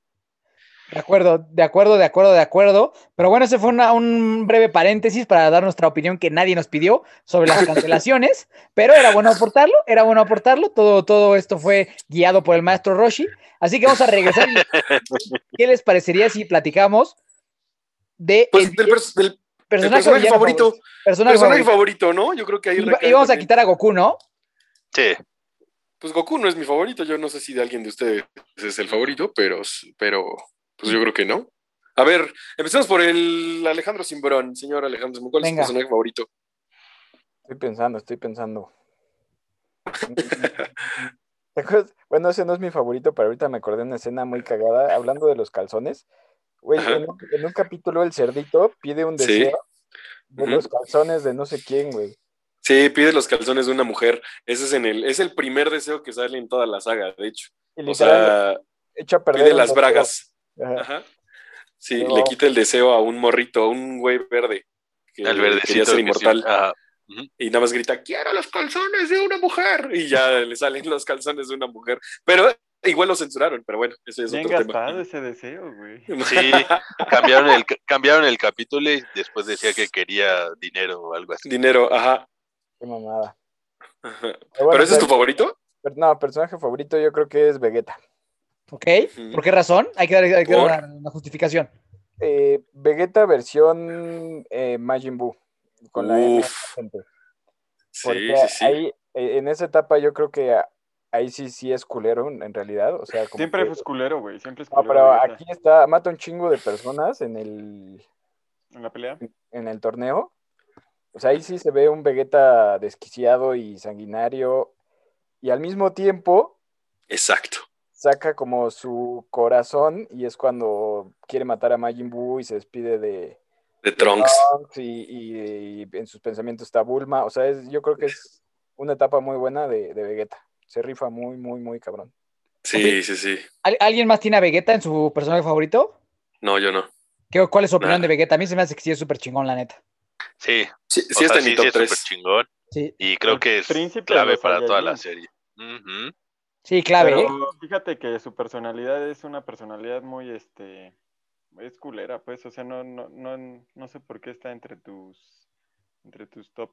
De acuerdo, de acuerdo, de acuerdo, de acuerdo. Pero bueno, ese fue una- un breve paréntesis para dar nuestra opinión que nadie nos pidió sobre las <laughs> cancelaciones. pero era bueno aportarlo, era bueno aportarlo. Todo, todo esto fue guiado por el maestro Roshi. Así que vamos a regresar. <laughs> ¿Qué les parecería si platicamos de Pues el del, pers- del- del personaje, favorito, Personaje personaje favorito. favorito, ¿no? Yo creo que ahí Y, y vamos a quitar a Goku, ¿no? Sí, Pues Goku no es mi favorito, yo no sé si de alguien de ustedes es el favorito, pero, pero pues yo creo que no. A ver, empecemos por el Alejandro Simbrón, señor Alejandro Simbrón, ¿cuál Venga. es su personaje favorito? Estoy pensando, estoy pensando. <laughs> ¿Te acuerdas? Bueno, ese no es mi favorito, pero ahorita me acordé de una escena muy cagada hablando de los calzones. Güey, en un, en un capítulo el cerdito pide un Sí. deseo de Ujú. los calzones de no sé quién, güey. Sí, pide los calzones de una mujer. Ese es en el, es el primer deseo que sale en toda la saga, de hecho. Y O sea, echa a perder pide las bragas. Ajá. Ajá. Sí, Pero- le quita el deseo a un morrito, a un güey verde. Que el quería verdecito. ser que inmortal. Y nada más grita, quiero los calzones de una mujer. Y ya le salen los calzones de una mujer. Pero igual lo censuraron, pero bueno, ese es Bien otro tema. ese deseo, güey. <laughs> Sí, cambiaron el, cambiaron el capítulo y después decía que quería dinero o algo así. Dinero, ajá. Qué mamada. ajá. Pero, ¿Pero bueno, ese es tu per- favorito? no, personaje favorito yo creo que es Vegeta. ¿Ok? ¿Por qué razón? Hay que dar, hay que dar una, una justificación. Eh, Vegeta versión eh, Majin Buu. Con la M Uf. gente. Sí, Porque sí, sí. ahí, eh, en esa etapa yo creo que ahí sí sí es culero en realidad. O sea, como Siempre que- fue culero, güey. Siempre es No, culero. pero Vegeta. aquí está, mata un chingo de personas en el, En la pelea. en el torneo. O sea, ahí sí se ve un Vegeta desquiciado y sanguinario. Y al mismo tiempo, Exacto. Saca como su corazón y es cuando quiere matar a Majin Buu y se despide de De Trunks. Trunks y, y- y en sus pensamientos está Bulma. O sea, es- yo creo que es una etapa muy buena de, de Vegeta. Se rifa muy, muy, muy cabrón. Sí, sí, sí. ¿Al- ¿Alguien más tiene a Vegeta en su personaje favorito? No, yo no. ¿Qué, ¿Cuál es su opinión Nah. de Vegeta? A mí se me hace que sí es súper chingón, la neta. Sí, Sí, o sí sea, está en sí, mi sí top es súper 3. chingón. Sí, Y creo El que es clave para toda la serie. Sí, clave. ¿eh? Pero fíjate que su personalidad es una personalidad muy, este, es culera, pues, o sea, no, no, no, no sé por qué está entre tus, entre tus top.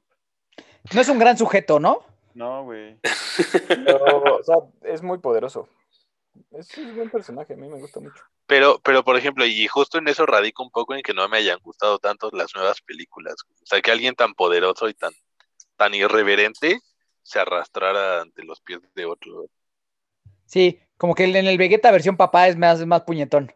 No es un gran sujeto, ¿no? No, güey. Pero, o sea, es muy poderoso. Es un buen personaje, a mí me gusta mucho. Pero, pero, por ejemplo, y justo en eso radica un poco en que no me hayan gustado tanto las nuevas películas. O sea, que alguien tan poderoso y tan, tan irreverente se arrastrara ante los pies de otro. Sí, como que en el Vegeta versión papá es más, más puñetón,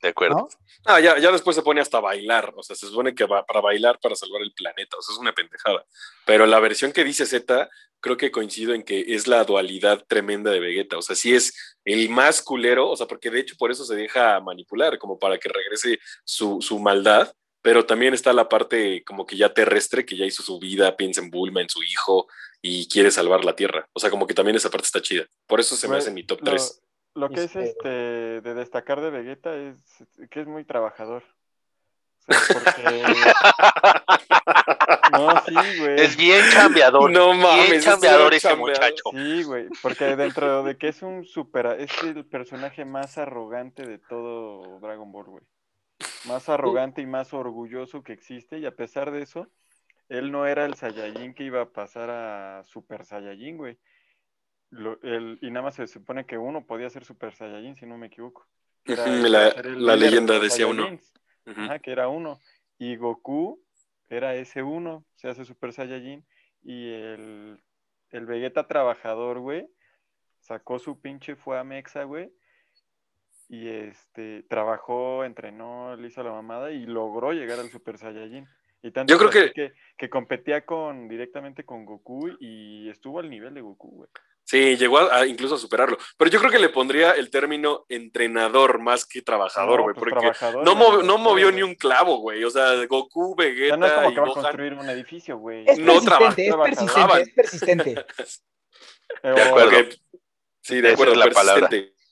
De acuerdo. ¿no? Ah, ya, ya después se pone hasta a bailar. O sea, se supone que va para bailar para salvar el planeta. O sea, es una pendejada. Pero la versión que dice Z, creo que coincido en que es la dualidad tremenda de Vegeta. O sea, sí es el más culero. O sea, porque de hecho por eso se deja manipular, como para que regrese su, su maldad. Pero también está la parte como que ya terrestre, que ya hizo su vida, piensa en Bulma, en su hijo y quiere salvar la Tierra. O sea, como que también esa parte está chida. Por eso se me hace en mi top lo- 3. Lo que es Este- este de destacar de Vegeta es que es muy trabajador. O sea, porque... <laughs> No, sí, güey. Es bien chambeador. No bien mames, es chambeador cero ese muchacho. Sí, güey, porque dentro de que es un super, es el personaje más arrogante de todo Dragon Ball, güey. Más arrogante y más orgulloso que existe, y a pesar de eso, él no era el Saiyajin que iba a pasar a Super Saiyajin, güey. Lo- el- y nada más se supone que uno podía ser Super Saiyajin, si no me equivoco. Era- la- de leyenda decía uno. Ajá, que era uno. Y Goku era ese uno, se hace Super Saiyajin. Y el, el Vegeta trabajador, güey, sacó su pinche, fue a Mexa, güey. Y este, trabajó, entrenó, le hizo la mamada y logró llegar al Super Saiyajin. Y tanto Yo creo que- que, que competía con, directamente con Goku y estuvo al nivel de Goku, güey. Sí, llegó a, a incluso a superarlo. Pero yo creo que le pondría el término entrenador más que trabajador, No, güey, pues, porque trabajador, no, movió, no movió ni un clavo, güey. O sea, Goku, Ya Vegeta no es como y que va a construir un edificio, güey. Es No trabaja- persistente, es persistente, es <laughs> persistente. De acuerdo. <laughs> Sí, de Esa acuerdo, es la palabra.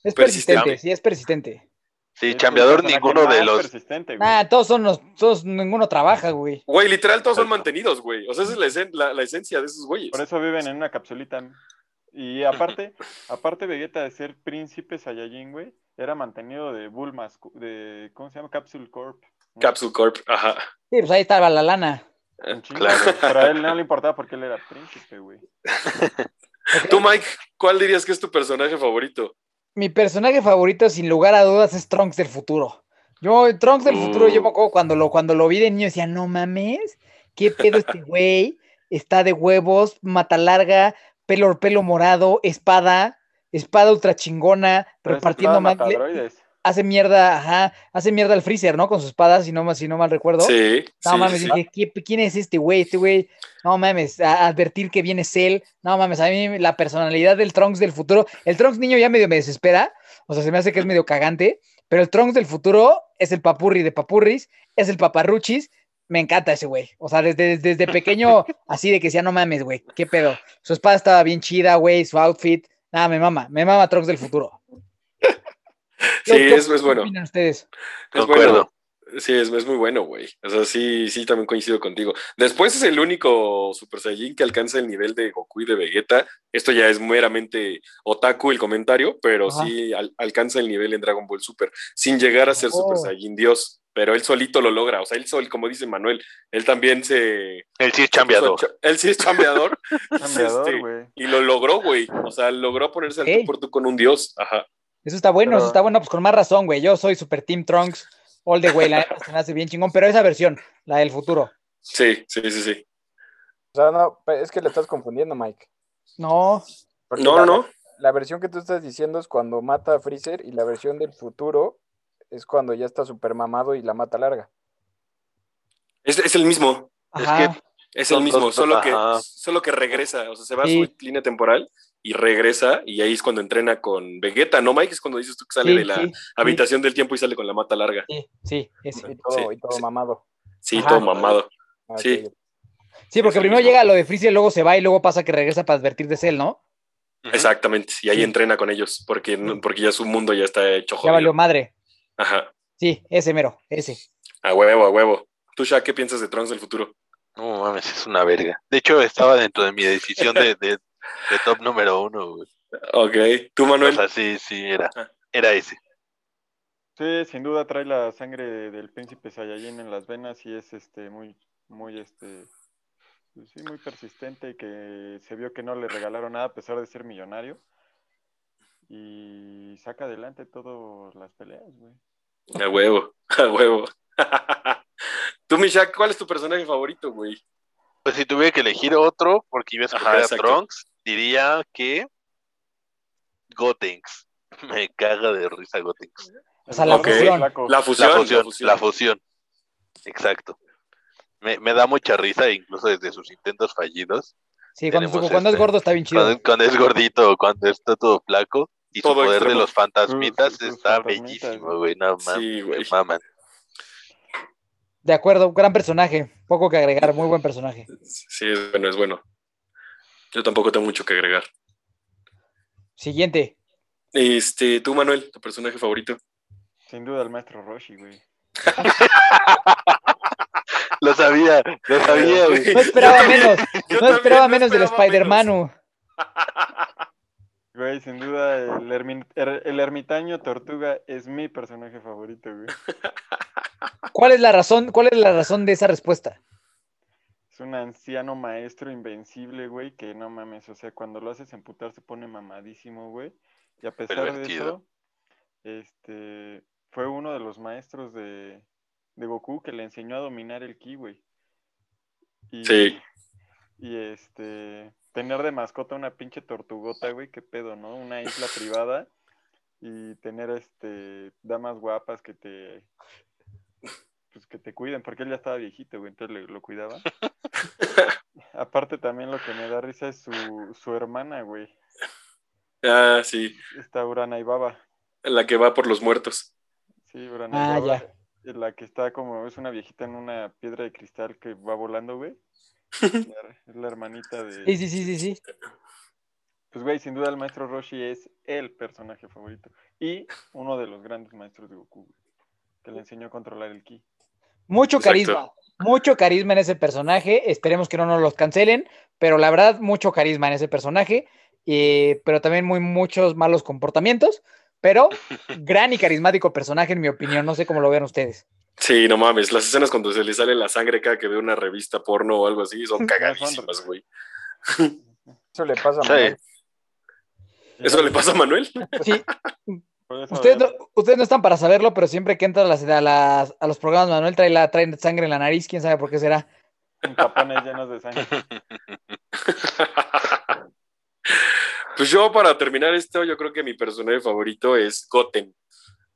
Es Persistente. persistente, sí, es persistente. Sí, es chambeador ninguno de los. Ah, todos son los, todos, ninguno trabaja, güey. Güey, literal, todos son mantenidos, güey. O sea, esa es la, esen- la- la esencia de esos güeyes. Por eso viven en una capsulita. Y aparte, <laughs> aparte Vegeta de ser príncipe Saiyajin, güey, era mantenido de Bulma, de, ¿cómo se llama? Capsule Corp. ¿no? Capsule Corp, ajá. Sí, pues ahí estaba la lana. Chingo, Claro. Pero a él no le importaba porque él era príncipe, güey. <laughs> Tú, Mike, ¿cuál dirías que es tu personaje favorito? Mi personaje favorito, sin lugar a dudas, es Trunks del futuro. Yo, Trunks del futuro, yo me acuerdo cuando lo, cuando lo vi de niño, decía, no mames, ¿qué pedo este güey? Está de huevos, mata larga, pelo, pelo morado, espada, espada ultra chingona, Pero repartiendo le- matadroides. Hace mierda, ajá, hace mierda al Freezer, ¿no? Con su espada, si no, mal- si no mal recuerdo. Sí. No sí, mames, sí. dije, ¿qui- ¿quién es este güey? Este güey, no mames, a advertir que viene Cell. No mames, a mí la personalidad del Trunks del futuro, el Trunks niño ya medio me desespera, o sea, se me hace que es medio cagante, pero el Trunks del futuro es el papurri de papurris, es el paparruchis, me encanta ese güey. O sea, desde, desde pequeño, <laughs> así de que decía, no mames, güey, qué pedo. Su espada estaba bien chida, güey, su outfit, nada, me mama, me mama Trunks del futuro. <laughs> Sí, ¿Qué- es, es qué bueno. opinan ustedes? Es Concuerdo. bueno. Sí, es, es muy bueno, güey. O sea, sí, sí, también coincido contigo. Después es el único Super Saiyajin que alcanza el nivel de Goku y de Vegeta. Esto ya es meramente otaku el comentario, pero Ajá. sí al- alcanza el nivel en Dragon Ball Super, sin llegar a ser Super Oh. Saiyajin Dios. Pero él solito lo logra. O sea, él sol, como dice Manuel, él también se. Él sí es chambeador. Él sí es chambeador. <laughs> Cambiador, Este, güey. y lo logró, güey. O sea, logró ponerse al tú por tú con un dios. Ajá. Eso está bueno, Pero- eso está bueno, pues con más razón, güey. Yo soy Super Team Trunks, all the way, la neta se me hace bien chingón, pero esa versión, la del futuro. Sí, sí, sí, sí. O sea, no, es que le estás confundiendo, Mike. No, Porque No, la, no, no. La versión que tú estás diciendo es cuando mata a Freezer y la versión del futuro es cuando ya está super mamado y la mata larga. Es, es el mismo. ajá. Es el mismo, solo que, solo que regresa, o sea, se va Sí. a su línea temporal y regresa y ahí es cuando entrena con Vegeta, ¿no, Mike? Es cuando dices tú que sale Sí, de la sí, habitación del tiempo y sale con la mata larga. Sí, sí. Y todo, Sí, y todo sí. mamado. Sí, Ajá. todo mamado. Ah, Sí. Sí, porque Eso primero mismo. llega lo de Freezer, luego se va y luego pasa que regresa para advertir de Cell, ¿no? Exactamente. Y ahí Sí. entrena con ellos porque, no- porque ya su mundo ya está hecho Ya jodido. valió madre. Ajá. Sí, ese mero, ese. A huevo, a huevo. ¿Tú, Shaq, qué piensas de Trunks del futuro? No mames, es una verga. De hecho, estaba dentro de mi decisión de, de, de top número uno, güey. Ok. ¿Tú, O Manuel? sea, sí, sí, era. Ah. Era ese. Sí, sin duda trae la sangre de- del príncipe Saiyajin en las venas y es este muy, muy este, pues sí, muy persistente y que se vio que no le regalaron nada a pesar de ser millonario. Y saca adelante todas las peleas, güey. A huevo, a huevo. <laughs> Tú, mi Shaq, ¿cuál es tu personaje favorito, güey? Pues si tuviera que elegir otro, porque iba a escoger Ajá, a exacto. Diría que Gotenks. <laughs> Me caga de risa Gotenks. O sea, la fusión. La fusión. La fusión, la fusión. Exacto. Me, me da mucha risa, incluso desde sus intentos fallidos. Sí, cuando, cuando es este- gordo está bien chido. Cuando, cuando es gordito o cuando está todo flaco. Y Todo su poder extremo. de los fantasmitas está fantasmitas, bellísimo, güey. No mames, Sí, güey. maman. De acuerdo, gran personaje. Poco que agregar, muy buen personaje. Sí, es bueno, es bueno. Yo tampoco tengo mucho que agregar. Siguiente. Este, tú, Manuel, tu personaje favorito. Sin duda el maestro Roshi, güey. <laughs> Lo sabía, lo sabía, güey. No esperaba menos. yo No esperaba menos del Spider-Man. <laughs> Güey, sin duda el, ermi- er- el ermitaño tortuga es mi personaje favorito, güey. ¿Cuál es la razón? ¿Cuál es la razón de esa respuesta? Es un anciano maestro invencible, güey, que no mames, o sea, cuando lo haces emputar se pone mamadísimo, güey. Y a pesar de eso, este, fue uno de los maestros de, de Goku que le enseñó a dominar el ki, güey. Y, Sí. Y este, tener de mascota una pinche tortugota, güey, qué pedo, ¿no? Una isla privada y tener este, damas guapas que te, pues que te cuiden, porque él ya estaba viejito, güey, entonces le- lo cuidaba. <laughs> Aparte también lo que me da risa es su, su hermana, güey, Ah, sí. esta Urana y Baba. La que va por los muertos. Sí, Urana Ah, y Baba. ya. es La que está como, es una viejita en una piedra de cristal que va volando, güey. <laughs> Es la hermanita de... Sí, sí, sí, sí, sí. Pues, güey, sin duda el maestro Roshi es el personaje favorito. Y uno de los grandes maestros de Goku, güey, que le enseñó a controlar el ki. Mucho Exacto. carisma. Mucho carisma en ese personaje. Esperemos que no nos los cancelen. Pero la verdad, mucho carisma en ese personaje. eh, pero también muy muchos malos comportamientos. Pero <laughs> gran y carismático personaje, en mi opinión. No sé cómo lo vean ustedes. Sí, no mames. Las escenas cuando se le sale la sangre cada que ve una revista porno o algo así son <laughs> cagadísimas, güey. Eso le pasa a Sí. Manuel. ¿Eso le pasa a Manuel? Sí, <laughs> ustedes no, ustedes no están para saberlo, pero siempre que entra a, las- a las- a los programas, Manuel trae, la, trae sangre en la nariz. ¿Quién sabe por qué será? con tapones llenos de sangre. <laughs> Pues yo, para terminar esto, yo creo que mi personaje favorito es Goten.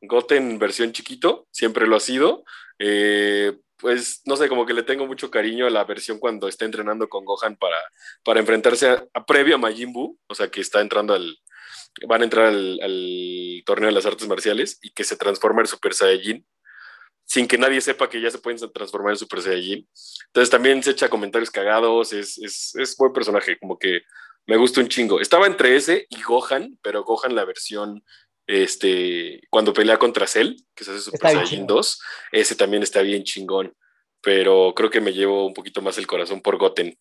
Goten versión chiquito, siempre lo ha sido. Eh, pues no sé, como que le tengo mucho cariño a la versión cuando está entrenando con Gohan para, para enfrentarse a, a- previo a Majin Buu, o sea que está entrando al, van a entrar al, al torneo de las artes marciales y que se transforma en Super Saiyajin sin que nadie sepa que ya se pueden transformar en Super Saiyajin. Entonces también se echa comentarios cagados, es, es, es buen personaje, como que me gusta un chingo. Estaba entre ese y Gohan, pero Gohan la versión este cuando pelea contra Cell, que se hace Super Saiyajin chido. 2, ese también está bien chingón, pero creo que me llevo un poquito más el corazón por Goten.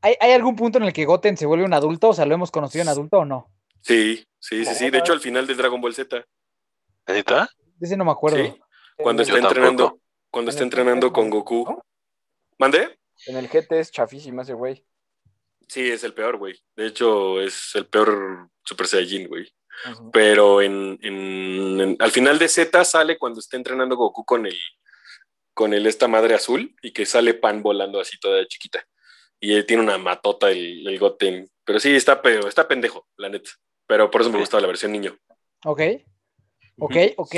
¿Hay, hay algún punto en el que Goten se vuelve un adulto? O sea, ¿lo hemos conocido en adulto o no? Sí, sí, sí, sí. De hecho, al final de Dragon Ball Z, ¿Neta? De ese no me acuerdo. Sí. cuando está entrenando, tampoco. cuando En está entrenando con ¿no? Goku. ¿Mande? En el GT es chafísimo ese güey. Sí, es el peor, güey. De hecho, es el peor Super Saiyajin, güey. Pero en, en- en- al final de Z sale cuando está entrenando Goku con el con el esta madre azul y que sale Pan volando así toda chiquita. Y él tiene una matota el, el Goten. Pero sí, está, pe- está pendejo, la neta. Pero por eso me gustaba la versión niño. Ok. Ok, ok.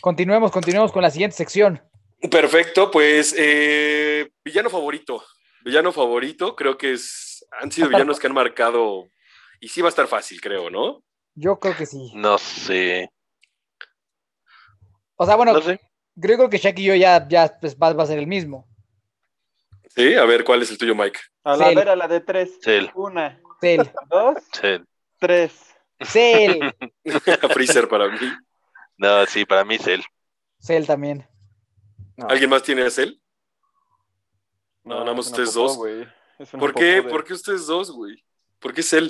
Continuemos, continuemos con la siguiente sección. Perfecto, pues eh, villano favorito. Villano favorito, creo que es, han sido villanos que han marcado Y sí va a estar fácil, creo, ¿no? Yo creo que sí. No sé. O sea, bueno, No sé. creo, creo que Shaq y yo ya, ya pues, va, va a ser el mismo. Sí, a ver, ¿cuál es el tuyo, Mike? A la, Cel. ver, a la de tres. Cel. Una, Cell, dos, tres. Cell, <laughs> Freezer para mí. No, sí, para mí Cell. Cell también. No. ¿Alguien más tiene a Cell? No, nada más ustedes popó, dos. ¿Por qué? de- ¿Por qué ustedes dos, güey? ¿Por qué Cell?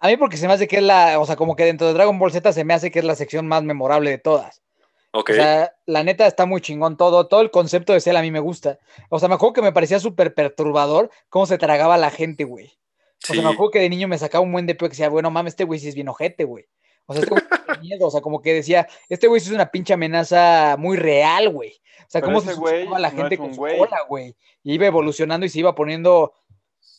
A mí porque se me hace que es la, o sea, como que dentro de Dragon Ball Z se me hace que es la sección más memorable de todas. Ok. O sea, la neta está muy chingón todo, todo el concepto de Cell a mí me gusta. O sea, me acuerdo que me parecía súper perturbador cómo se tragaba a la gente, güey. O sí. sea, me acuerdo que de niño me sacaba un buen de pedo que decía, bueno, mames, este güey sí es bien ojete, güey. O sea, este güey tiene miedo, o sea, como que decía, este güey sí es una pinche amenaza muy real, güey. O sea, Pero cómo se a la gente es con su güey. cola, güey. Y iba evolucionando y se iba poniendo,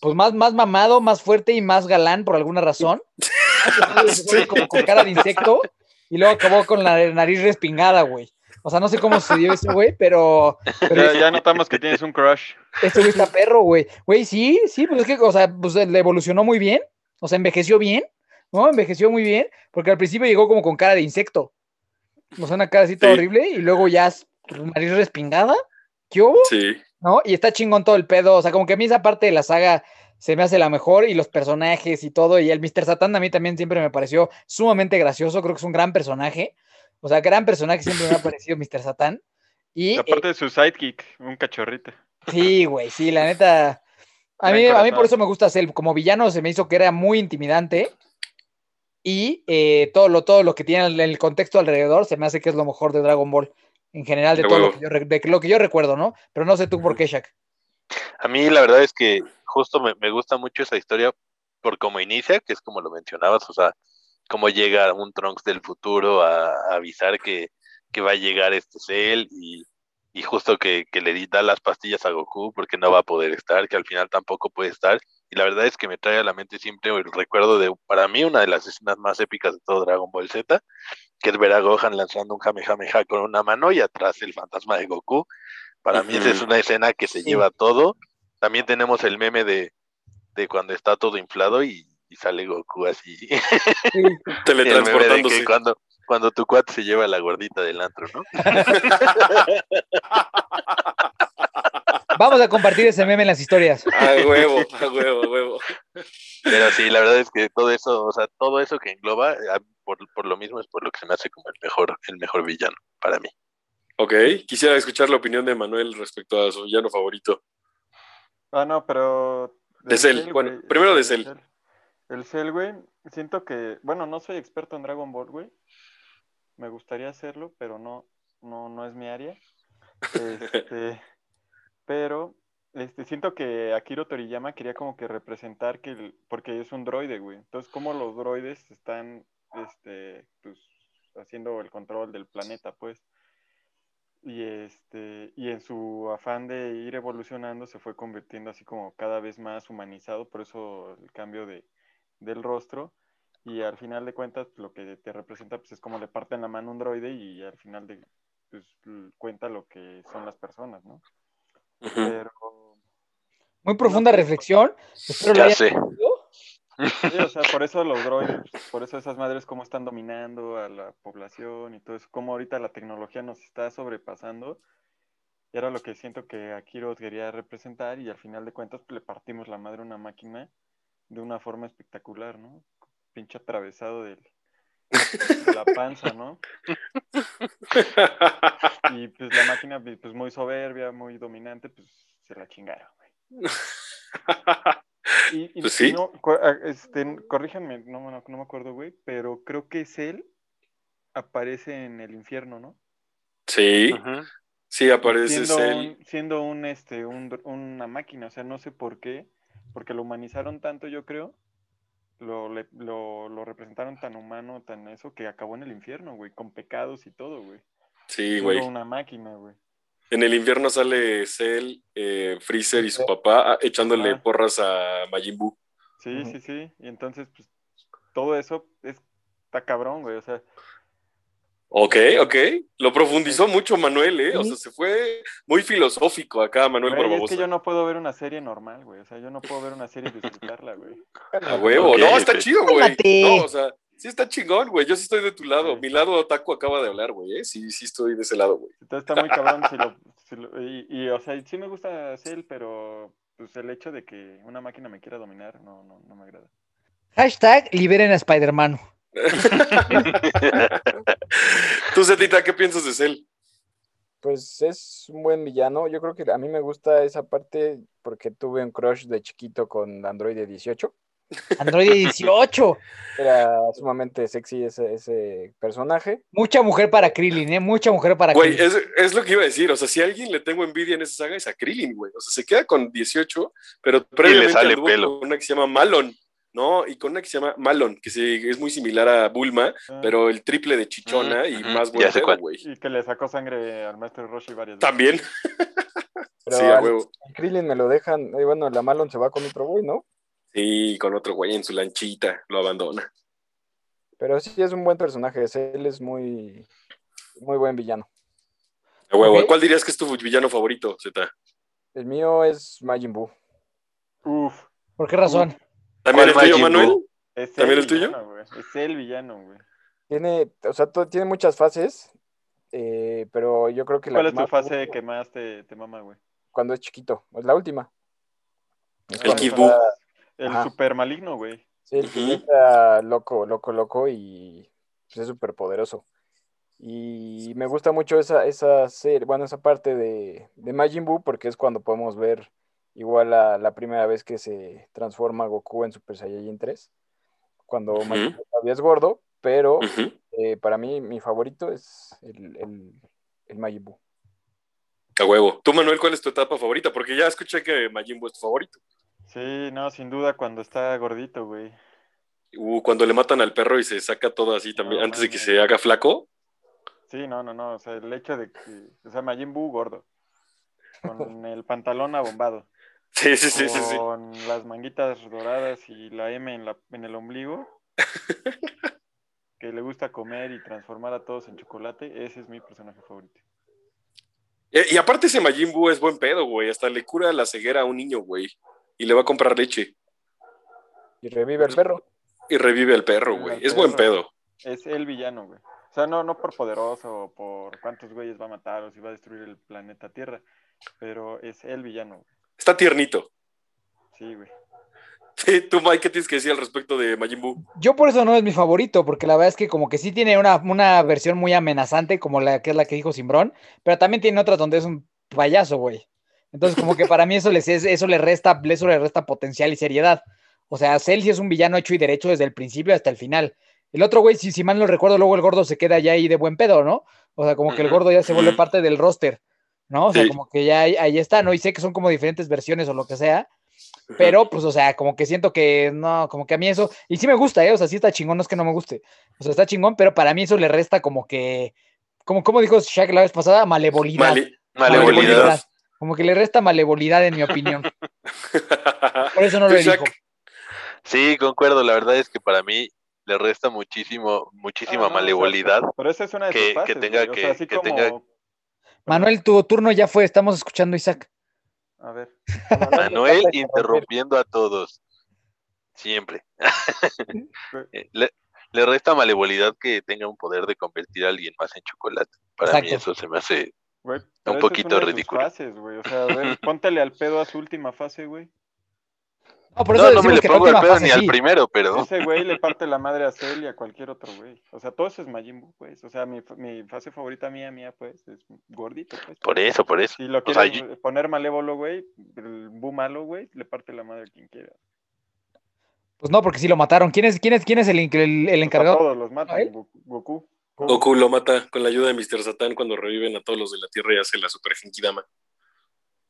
pues, más, más mamado, más fuerte y más galán por alguna razón. <laughs> Sí. como con cara de insecto y luego acabó con la nariz respingada, güey. O sea, no sé cómo sucedió eso, güey, pero, pero Ya, ya notamos que tienes un crush. este güey está <laughs> perro, güey. Güey, sí, sí, pues es que, o sea, pues le evolucionó muy bien. O sea, envejeció bien, ¿no? Envejeció muy bien, porque al principio llegó como con cara de insecto. O sea, una cara así toda Sí. horrible, y luego ya es nariz respingada. ¿Qué hubo? Sí. ¿No? Y está chingón todo el pedo. O sea, como que a mí esa parte de la saga se me hace la mejor, y los personajes y todo. Y el Mr. Satan a mí también siempre me pareció sumamente gracioso. Creo que es un gran personaje. O sea, gran personaje siempre me ha parecido <laughs> Mr. Satan. Y eh, Aparte de su sidekick, un cachorrito. Sí, güey, sí, la neta. A mí, a mí por eso me gusta Cell. Como villano se me hizo que era muy intimidante. Y eh, todo, lo, todo lo que tiene el, el contexto alrededor se me hace que es lo mejor de Dragon Ball. En general, de De todo lo que, yo, de lo que yo recuerdo, ¿no? Pero no sé tú por qué, Shaq. A mí la verdad es que justo me, me gusta mucho esa historia por cómo inicia, que es como lo mencionabas, o sea, cómo llega un Trunks del futuro a, a avisar que, que va a llegar este Cell y, y justo que, que le da las pastillas a Goku porque no va a poder estar, que al final tampoco puede estar. Y la verdad es que me trae a la mente siempre el recuerdo de, para mí, una de las escenas más épicas de todo Dragon Ball Z, que es ver a Gohan lanzando un Kamehameha con una mano y atrás el fantasma de Goku. Para mí esa es una escena que se Sí. lleva todo. También tenemos el meme de, de cuando está todo inflado y, y sale Goku así. <laughs> Sí, de Teletransportándose. que cuando, cuando tu cuate se lleva la gordita del antro, ¿no? <laughs> Vamos a compartir ese meme en las historias. A huevo, a huevo, a huevo. Pero sí, la verdad es que todo eso, o sea, todo eso que engloba, por, por lo mismo es por lo que se me hace como el mejor, el mejor villano para mí. Ok, quisiera escuchar la opinión de Manuel respecto a su villano favorito. Ah, no, pero. De Cell, bueno, primero de el Cell. El Cell, güey, siento que. Bueno, no soy experto en Dragon Ball, güey. Me gustaría hacerlo, pero no, no, no es mi área. Este, <laughs> pero este, siento que Akiro Toriyama quería como que representar que el- porque es un droide, güey. Entonces, como los droides están este, pues, haciendo el control del planeta, pues. Y este, y en su afán de ir evolucionando se fue convirtiendo así como cada vez más humanizado, por eso el cambio de, del rostro. Y al final de cuentas, pues, lo que te representa pues, es como le parten la mano a un droide y al final de, pues, cuenta lo que son las personas, ¿no? Pero, Muy profunda reflexión. Espero lo Ya hayan sé. sí, o sea, por eso los droides, por eso esas madres cómo están dominando a la población y todo eso, cómo ahorita la tecnología nos está sobrepasando. Y era lo que siento que Akiro quería representar y al final de cuentas pues, le partimos la madre a una máquina de una forma espectacular, ¿no? Pinche atravesado del, de la <laughs> panza, ¿no? Y pues la máquina pues muy soberbia, muy dominante, pues se la chingaron, güey. <laughs> Y, y- Pues y sí. no, ah, este, corríjanme, no, no, no me acuerdo, güey, pero creo que es él aparece en el infierno, ¿no? Sí, sí, aparece siendo Cell. un, siendo un, este, un una máquina, o sea, no sé por qué, porque lo humanizaron tanto, yo creo, lo, le- lo, lo representaron tan humano, tan eso, que acabó en el infierno, güey, con pecados y todo, güey. Sí, güey. una máquina, güey. En el infierno sale Cell, eh, Freezer y su papá ah, echándole porras a Majin Buu. Sí, sí, sí. Y entonces, pues, todo eso es, está cabrón, güey. O sea, Ok, ok. Lo profundizó mucho Manuel, ¿eh? O sea, se fue muy filosófico acá, Manuel Güey, es Barbosa. que yo no puedo ver una serie normal, güey. O sea, yo no puedo ver una serie y disfrutarla, güey. A huevo. No, está chido, güey. Cálmate. No, o sea, sí está chingón, güey. Yo sí estoy de tu lado. Sí. Mi lado otaku acaba de hablar, güey, ¿eh? Sí, sí estoy de ese lado, güey. Entonces está muy cabrón si lo, si lo- y, y, o sea, sí me gusta Cell, pero pues el hecho de que una máquina me quiera dominar no, no, no me agrada. Hashtag liberen a Spider-Man. <laughs> Tú, Zetita, ¿qué piensas de Cell? Pues es un buen villano. Yo creo que a mí me gusta esa parte porque tuve un crush de chiquito con Android 18. Android 18. Era sumamente sexy ese, ese personaje. Mucha mujer para Krillin, ¿eh? Mucha mujer para Güey, Krillin. es, es lo que iba a decir. O sea, si a alguien le tengo envidia en esa saga es a Krillin, güey. O sea, se queda con 18, pero previamente sale anduvo pelo. con una que se llama Malon, ¿no? Y con una que se llama Malon, que se- es muy similar a Bulma, Ah, pero el triple de chichona y Ujú, más ya buen sé pedo, cuál. güey. Y que le sacó sangre al maestro Roshi varias veces. También. <laughs> Pero sí, a huevo. Krillin me lo dejan. eh, bueno, la Malon se va con otro güey, ¿no? Sí, con otro güey en su lanchita, lo abandona. Pero sí es un buen personaje. Él es muy, muy buen villano. A huevo. ¿Cuál dirías que es tu villano favorito, Z? El mío es Majin Buu. Uf, ¿Por qué razón? ¿También el ¿Cuál tuyo, Majin Manuel? Buu? es ¿También el villano, tuyo? güey. Es el villano, güey. Tiene, o sea, tiene muchas fases, eh, pero yo creo que la ¿Cuál es tu fase que más te, te mama, güey? cuando es chiquito, es la última. Es El Buu. El Ajá. super maligno, güey. Sí, el que está loco, loco, loco y pues, es súper poderoso. Y me gusta mucho esa, esa serie, bueno, esa parte de, de Majin Buu porque es cuando podemos ver igual la, la primera vez que se transforma Goku en Super Saiyajin 3, cuando. Majin Buu todavía es gordo, pero eh, para mí mi favorito es el, el, el Majin Buu. A huevo. Tú, Manuel, ¿cuál es tu etapa favorita? Porque ya escuché que Majin Buu es tu favorito. Sí, no, sin duda cuando está gordito, güey. Uh, cuando le matan al perro y se saca todo así también, No, antes de que se haga flaco. Sí, no, no, no. O sea, el hecho de que. O sea, Majin Buu gordo. Con el pantalón abombado. <laughs> Sí, sí, sí, sí, sí. Con las manguitas doradas y la M en, la, en el ombligo. <laughs> que le gusta comer y transformar a todos en chocolate. Ese es mi personaje favorito. Eh, Y, aparte ese Majin Buu es buen pedo, güey. Hasta le cura la ceguera a un niño, güey. Y le va a comprar leche. Y revive el perro. Y revive al perro, güey. Es buen pedo. Es el villano, güey. O sea, no, no por poderoso o por cuántos güeyes va a matar o si va a destruir el planeta Tierra. Pero es el villano, güey. Está tiernito. Sí, güey. Sí, tú, Mike, ¿qué tienes que decir al respecto de Majin Buu? Yo por eso no es mi favorito, porque la verdad es que como que sí tiene una, una versión muy amenazante, como la que es la que dijo Simbrón, pero también tiene otras donde es un payaso, güey. Entonces, como que para mí eso, les, es- eso, le resta, eso le resta potencial y seriedad. O sea, Cell sí es un villano hecho y derecho desde el principio hasta el final. El otro güey, si, si mal no recuerdo, luego el gordo se queda ya ahí de buen pedo, ¿no? O sea, como que el gordo ya se vuelve parte del roster, ¿no? O sea, Sí. como que ya ahí, está, ¿no? Y sé que son como diferentes versiones o lo que sea, pero pues, o sea, como que siento que no, como que a mí eso, y sí me gusta, ¿eh? O sea, sí está chingón, no es que no me guste. O sea, está chingón, pero para mí eso le resta como que, como, como dijo Shaq la vez pasada, malevolidad. Mali- Malevolidad. Como que le resta malevolidad en mi opinión. <laughs> Por eso no lo elijo. Sí, concuerdo. La verdad es que para mí le resta muchísimo, muchísima Ah, no, o sea, malevolidad. Pero esa es una de Que- sus que tenga güey. O que- sea, así que como... tenga- Manuel, tu turno ya fue, estamos escuchando a Isaac. A ver. <laughs> Manuel interrumpiendo a todos. Siempre. <laughs> Le, le resta malevolidad que tenga un poder de convertir a alguien más en chocolate. Para mí eso se me hace es poquito una de sus ridículo. fases. O sea, a ver, <laughs> póntale al pedo a su última fase, güey. No, por eso No, no me le pongo el pedo ni al primero, pero Ese güey le parte la madre a Cell y a cualquier otro güey. O sea, todo eso es Majin Buu, pues. O sea, mi, mi fase favorita mía, mía, pues, es gordito, pues. por eso, por eso. Si lo O sea, quieres poner malévolo, güey, el Buu malo, güey, le parte la madre a quien quiera. Pues no, porque sí lo mataron. ¿Quién es, quién es, quién es el, el- el A encargado? todos los matan. Goku- Goku. Lo mata con la ayuda de Mr. Satan cuando reviven a todos los de la Tierra y hace la super Genkidama.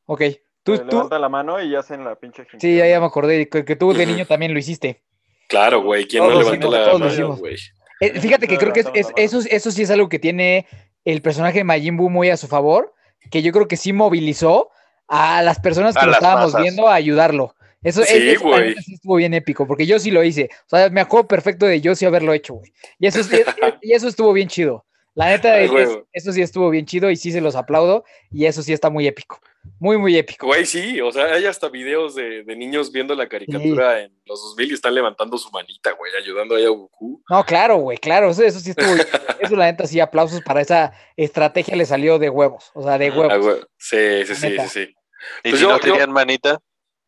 Ok. Tú, Le tú, levanta la mano y hacen la pinche gente. sí, ya, ya me acordé que, que tú de niño también lo hiciste. Claro, güey. ¿Quién no levantó la mano, güey? Eh, fíjate que creo que es- es- eso, eso sí es algo que tiene el personaje de Majin Buu muy a su favor, que yo creo que sí movilizó a las personas que A lo estábamos masas. viendo a ayudarlo. Eso, Sí, es- eso sí estuvo bien épico, porque yo sí lo hice. O sea, me acuerdo perfecto de yo sí haberlo hecho, güey. Y eso, es- y, y eso estuvo bien chido. La neta, Ay, es- eso sí estuvo bien chido y sí se los aplaudo y eso sí está muy épico. Muy, muy épico. Güey, sí, o sea, hay hasta videos de, de niños viendo la caricatura en los 2000 y están levantando su manita, güey, ayudando ahí a Goku. No, claro, güey, claro, eso, eso sí estuvo. <laughs> eso la neta sí, aplausos para esa estrategia le salió de huevos, o sea, de Ah, huevos. güey. Sí, sí, sí, sí, sí. Y Pues si yo- no yo- tenían manita,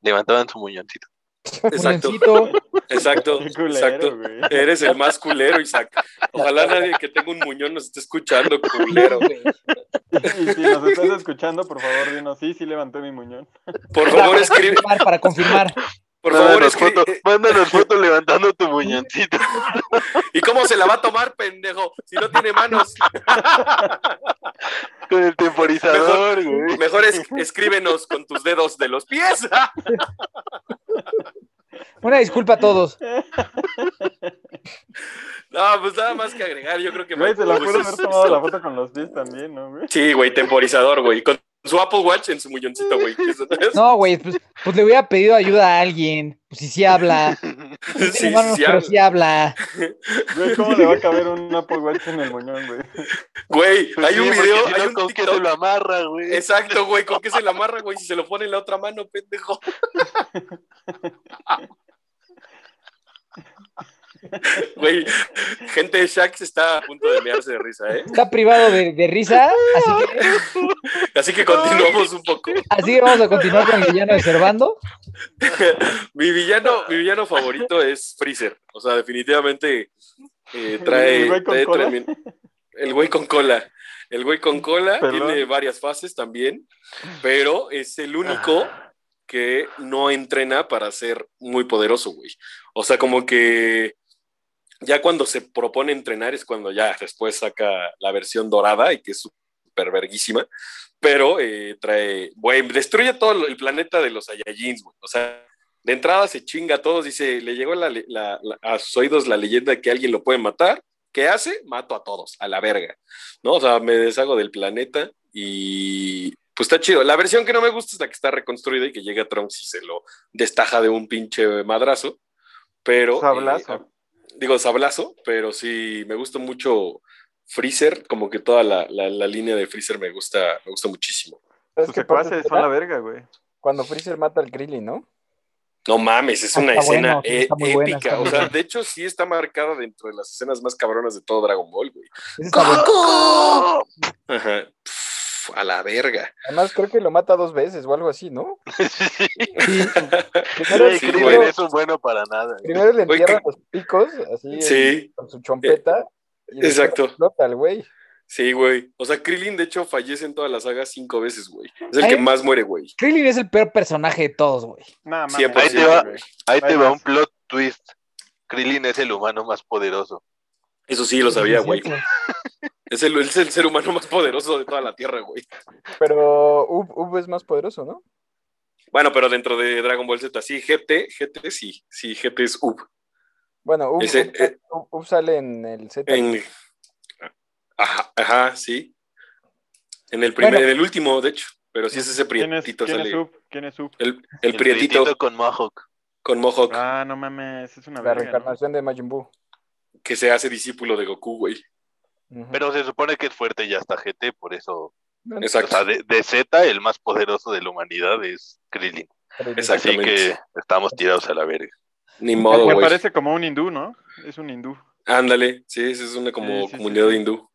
levantaban su muñoncito. Exacto, Muñoncito, exacto, <laughs> culero, exacto. güey. Eres el más culero, Isaac. Ojalá nadie que tenga un muñón nos esté escuchando, culero. güey. <laughs> Y si nos estás escuchando, por favor, dinos, sí, sí levanté mi muñón. Por favor, escribe, Confirmar, para confirmar. por favor, mándanos, escribe. foto, mándanos foto levantando tu muñoncito. <laughs> ¿Y cómo se la va a tomar, pendejo? Si no tiene manos. Con el temporizador, güey. Mejor es- escríbenos con tus dedos de los pies. Una disculpa a todos. <laughs> No, pues nada más que agregar. Yo creo que Güey, se la pudo es- haber tomado la foto con los pies también, ¿no, güey? Sí, güey, temporizador, güey. Con su Apple Watch en su muñoncito, güey. No, güey, pues, pues le hubiera pedido ayuda a alguien. Pues <laughs> sí, sí habla. No Sí, tiene manos, sí, pero habla. sí habla. Güey, ¿cómo le va a caber un Apple Watch en el muñón, güey? Güey, Pues hay sí, un video, si hay no, un ¿con qué TikTok. se lo amarra, güey? Exacto, güey, ¿con qué se la amarra, güey? Si se lo pone en la otra mano, pendejo. <laughs> <laughs> Güey, gente de Shaq está a punto de mearse de risa, ¿eh? Está privado de, de risa, así que, Así que continuamos un poco. así que vamos a continuar con el villano de Servando. <laughs> Mi villano, mi villano favorito es Freezer. O sea, definitivamente eh, trae, ¿El güey con trae cola? el güey con cola. El güey con cola tiene varias fases también, pero es el único que no entrena para ser muy poderoso, güey. O sea, como que ya cuando se propone entrenar es cuando ya después saca la versión dorada y que es súper verguísima, pero eh, trae, güey, destruye todo el planeta de los Saiyajins, güey. O sea, de entrada se chinga a todos, dice, le llegó la, le- la- la- a sus oídos la leyenda de que alguien lo puede matar. ¿Qué hace? Mato a todos, a la verga. ¿No? O sea, me deshago del planeta y pues está chido. La versión que no me gusta es la que está reconstruida y que llega Trunks y se lo destaja de un pinche madrazo. Pero. Sablazo. eh, digo, sablazo, pero sí, me gusta mucho Freezer, como que toda la, la- la línea de Freezer me gusta, me gusta muchísimo. ¿Sabes Sus secuaces son la verga, güey. Cuando Freezer mata al Krillin, ¿no? No mames, es una está escena bueno, sí, e- está muy buena, épica. o sea, de hecho, sí está marcada dentro de las escenas más cabronas de todo Dragon Ball, güey. Ajá. Pff, a la verga. Además, creo que lo mata dos veces o algo así, ¿no? <laughs> Sí, Primero, Güey, Sí, Krillin güey. es un bueno para nada. primero le Güey, entierra que- los picos, así, Sí, con su chompeta. y exacto. Explota el güey. sí, güey. O sea, Krillin, de hecho, fallece en toda la saga cinco veces, güey. Es el Ay. que más muere, güey. Krillin es el peor personaje de todos, güey. Mames, Siempre Ahí te güey. va. Ahí te va más. un plot twist. Krillin es el humano más poderoso. Eso sí, lo sabía, Sí, güey. Es el, es el ser humano más poderoso de toda la Tierra, güey. Pero Ub, Ub es más poderoso, ¿no? Bueno, pero dentro de Dragon Ball Z, sí, GT, GT sí, sí, GT es UP. Bueno, Ub, Ese, Ub- eh, Ub- Ub sale en el Z. En... Ajá, ajá, sí. En el primer, Bueno. en el último, de hecho, pero sí es ese ¿Quién es, prietito quién es sale. ¿Quién es Up? El, el, prietito, prietito con Mohawk. con Mohawk Ah, no mames, es una la verga, ¿no? reencarnación de Majin Buu. que se hace discípulo de Goku, güey. Pero se supone que es fuerte ya hasta GT, por eso. Exacto. O sea, de, de Z, el más poderoso de la humanidad es Krillin. Así que estamos tirados a la verga. Ni modo, Me güey. parece como un hindú, ¿no? Es un hindú. Ándale, sí, es una como Sí, comunidad sí. hindú.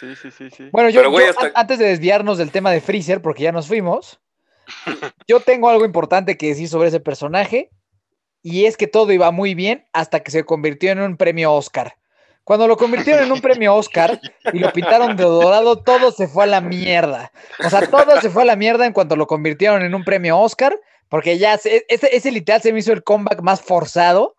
Sí, sí, sí, sí. Bueno, yo, Pero, güey, yo, hasta- an- antes de desviarnos del tema de Freezer, porque ya nos fuimos, <laughs> yo tengo algo importante que decir sobre ese personaje, y es que todo iba muy bien hasta que se convirtió en un premio Oscar. Cuando lo convirtieron en un premio Oscar y lo pintaron de dorado, todo se fue a la mierda. O sea, todo se fue a la mierda en cuanto lo convirtieron en un premio Oscar, porque ya se- ese, ese literal se me hizo el comeback más forzado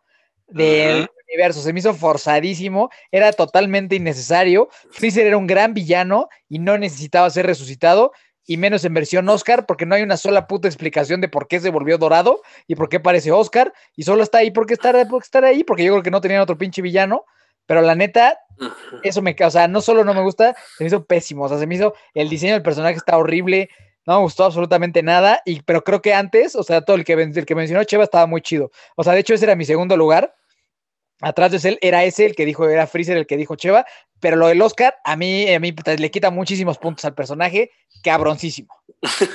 del universo, se me hizo forzadísimo, era totalmente innecesario. Freezer era un gran villano y no necesitaba ser resucitado, y menos en versión Oscar, porque no hay una sola puta explicación de por qué se volvió dorado y por qué parece Oscar, y solo está ahí porque estar, porque estar ahí, porque yo creo que no tenían otro pinche villano. Pero la neta, eso me ca- o sea, no solo no me gusta, se me hizo pésimo, o sea, se me hizo, el diseño del personaje está horrible, no me gustó absolutamente nada, y, pero creo que antes, o sea, todo el que, el que mencionó Cheva estaba muy chido. O sea, de hecho ese era mi segundo lugar, atrás de él era ese el que dijo, era Freezer el que dijo Cheva, pero lo del Oscar, a mí, a mí puta, le quita muchísimos puntos al personaje. Cabroncísimo.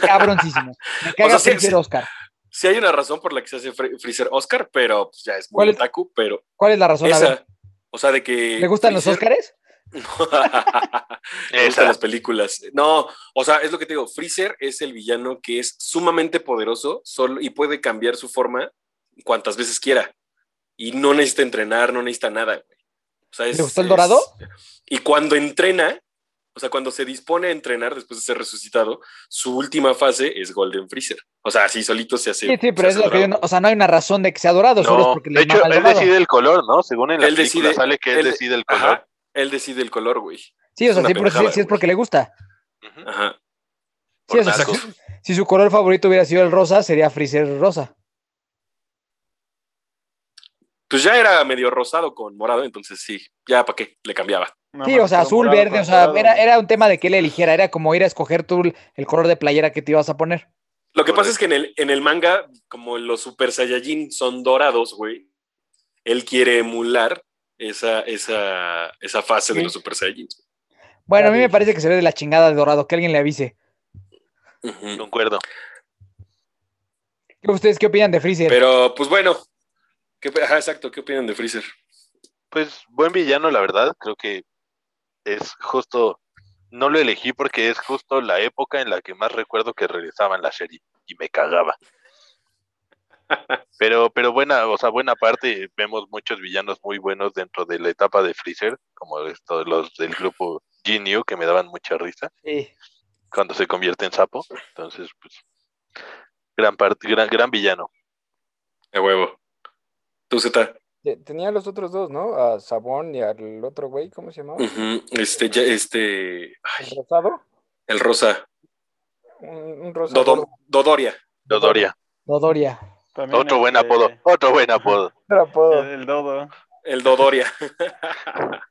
Cabroncísimo. Me <laughs> caga O sea, Freezer sí. Oscar. Sí hay una razón por la que se hace Fre- Freezer Oscar, pero pues, ya es ¿Cuál muy otaku, pero ¿Cuál es la razón? Esa, o sea, de que... ¿Le gustan los Freezer- Oscars? <laughs> Me gustan las películas. No, o sea, es lo que te digo. Freezer es el villano que es sumamente poderoso solo, y puede cambiar su forma cuantas veces quiera. Y no necesita entrenar, no necesita nada. güey. O sea, es- ¿Le gustó el es- dorado? Y cuando entrena, o sea, cuando se dispone a entrenar después de ser resucitado, su última fase es Golden Freezer. O sea, así solito se hace. Sí, sí, pero es lo que yo no, o sea, no hay una razón de que sea dorado, solo es No, porque de le hecho, él dorado. decide el color, ¿no? Según en la Él película decide- sale que él, él- decide el color. Ajá, él decide el color, güey. Sí, o sea, sí, es porque le gusta. Ajá. Sí, o sea, si, si su color favorito hubiera sido el rosa, sería Freezer rosa. Pues ya era medio rosado con morado, entonces sí, ya para qué, le cambiaba. Nada Sí, o sea, azul, morado verde, o sea, era, era un tema de que él eligiera, era como ir a escoger tú el color de playera que te ibas a poner. Lo que pasa es que en el, en el manga, como los Super Saiyajin son dorados, güey, él quiere emular esa, esa, esa fase de los Super Saiyajin. Bueno, a mí me parece que se ve de la chingada de dorado, que alguien le avise. Concuerdo. ¿Qué- ¿Ustedes qué opinan de Freezer? Pero, pues bueno, ¿qué, ajá, exacto, ¿qué opinan de Freezer? Pues buen villano, la verdad. Creo que es justo. No lo elegí porque es justo la época en la que más recuerdo que regresaban la serie y me cagaba. Pero, pero buena, o sea, buena parte, vemos muchos villanos muy buenos dentro de la etapa de Freezer, como estos, los del grupo Ginyu, que me daban mucha risa Sí. cuando se convierte en sapo. Entonces, pues, gran parte, gran, gran villano. De huevo. ¿Tú, Z? Te- Tenía los otros dos, ¿no? A Sabón y al otro güey, ¿cómo se llamaba? Este, ya, este, El rosado. el rosa. Un, un rosa. Dodo- gordo. Dodoria. Dodoria. Dodoria. También, Otro buen este, apodo. Otro buen <laughs> apodo. Otro apodo. El, el dodo. El Dodoria. <laughs>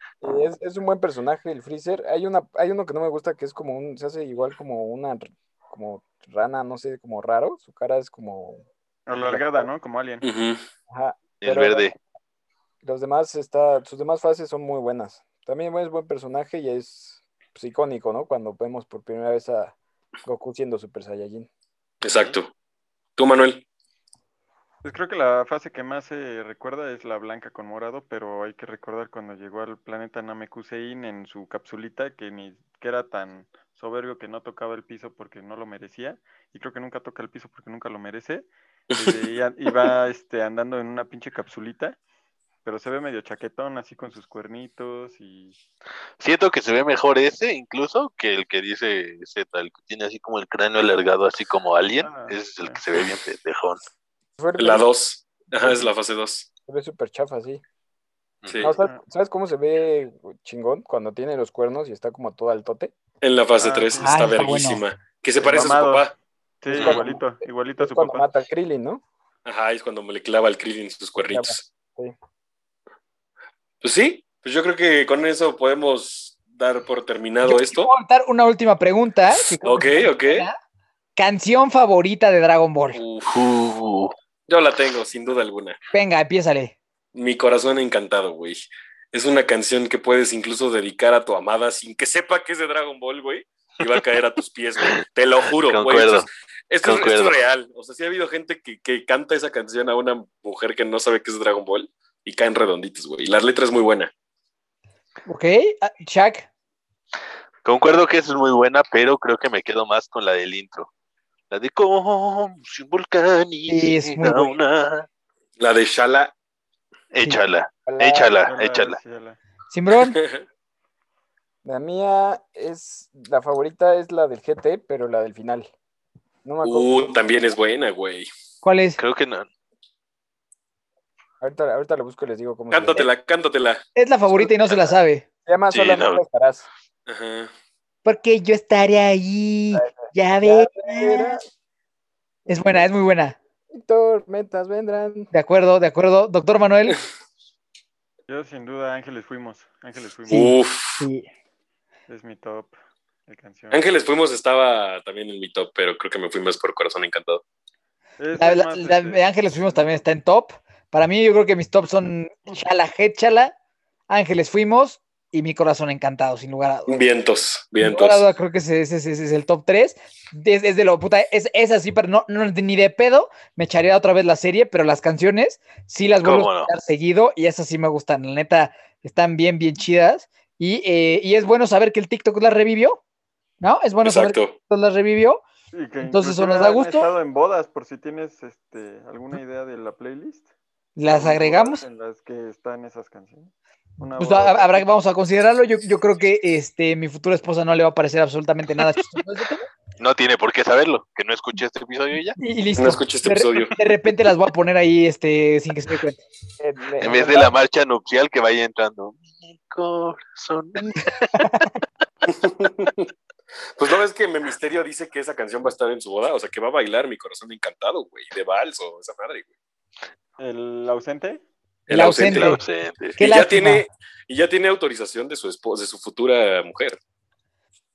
Es, es un buen personaje el Freezer. Hay una, hay uno que no me gusta que es como un, se hace igual como una como rana, no sé, como raro. Su cara es como, Alargada, ¿no? Como alien. Ujú. ajá. El Pero- verde. Los demás está, sus demás fases son muy buenas. También es buen personaje y es pues, icónico, ¿no? Cuando vemos por primera vez a Goku siendo Super Saiyajin. Exacto. ¿Tú, Manuel? Pues creo que la fase que más se recuerda es la blanca con morado, pero hay que recordar cuando llegó al planeta Namekusein en su capsulita, que ni que era tan soberbio que no tocaba el piso porque no lo merecía, y creo que nunca toca el piso porque nunca lo merece. <laughs> y ya- Iba este, andando en una pinche capsulita, pero se ve medio chaquetón, así con sus cuernitos y... Siento que se ve mejor ese incluso que el que dice Z, el que tiene así como el cráneo alargado, así como alien. Ah, Ese es el sí. que se ve bien pendejón. La 2. Ajá, es la fase 2. Se ve súper chafa, sí. Sí. No, ¿sabes, sabes cómo se ve chingón? Cuando tiene los cuernos y está como todo al tote. En la fase Ah, 3 sí. está Ah, verguísima. Que se El parece a su mamado. papá. Sí, Es cuando- igualito, igualito a Es su cuando papá. mata a Krillin, ¿no? Ajá, es cuando me le clava el Krillin sus cuernitos. Sí. Pues sí, pues yo creo que con eso podemos dar por terminado Yo esto. quiero dar una última pregunta. que creo Ok, ok. Canción favorita de Dragon Ball. Uf, Uh, yo la tengo, sin duda alguna. Venga, empiézale. Mi corazón encantado, güey. Es una canción que puedes incluso dedicar a tu amada sin que sepa que es de Dragon Ball, güey. Y va a caer a tus pies, güey. Te lo juro, güey. Esto, es, esto, es, esto es Concuerdo. real. O sea, sí ha habido gente que, que canta esa canción a una mujer que no sabe que es Dragon Ball y caen redonditos, güey. Y la letra es muy buena. ¿Ok? Ah, Shaq. concuerdo que esa es muy buena, pero creo que me quedo más con la del intro. La de como si un volcán Sí, es muy una. La de Shala. Échala, Ojalá. échala, échala. sí, hola. Simbrón. <laughs> La mía es, la favorita es la del GT, pero la del final. No me acuerdo. Uh, también es buena, güey. ¿Cuál es? Creo que no. Ahorita, ahorita la busco y les digo cómo se llama. Cántatela, cántatela. Es la favorita y no se la sabe. Se llama Sí, Solamente no. estarás. Ajá. Porque yo estaré ahí. Ya Ya verás. verás, Es buena, es muy buena. tormentas vendrán. De acuerdo, de acuerdo. Doctor Manuel. <laughs> Yo sin duda Ángeles fuimos, Ángeles fuimos. Sí. Uf. Sí. Es mi top de canción. Ángeles Fuimos estaba también en mi top, pero creo que me fui más por Corazón Encantado. Es- La, es la- más, la este, de Ángeles Fuimos también está en top. Para mí, yo creo que mis tops son Chala Chala, Ángeles Fuimos y Mi Corazón Encantado, sin lugar a dudas. Vientos, Sin vientos. lugar a dudas, creo que ese, ese- ese es el top 3. Es, es de lo puta, es, es así, pero no, no, ni de pedo me echaría otra vez la serie, pero las canciones sí las vuelvo ¿Cómo a no? escuchar seguido y esas sí me gustan. La neta, están bien, bien chidas. Y, eh, y es bueno saber que el TikTok las revivió, ¿no? Es bueno saber que el Exacto. TikTok las revivió. Que Entonces, ¿eso nos da gusto? estado en bodas, por si tienes este, alguna idea de la playlist. Las agregamos. En las que están esas canciones. Una Pues boda habrá, vamos a considerarlo. Yo, yo creo que este, mi futura esposa no le va a parecer absolutamente nada chistoso ese tema. No tiene por qué saberlo, que no escuché este episodio y ya. Y, y listo. No escuché este episodio. De repente las voy a poner ahí este, sin que se dé cuenta. En, vez de la marcha nupcial que vaya entrando. Mi corazón. <laughs> Pues no ves que Me Misterio dice que esa canción va a estar en su boda, o sea que va a bailar mi corazón encantado, güey, de vals o esa madre, güey. ¿El ausente? El ausente. El ausente. Qué y ya tiene, y ya tiene autorización de su esposa, de su futura mujer.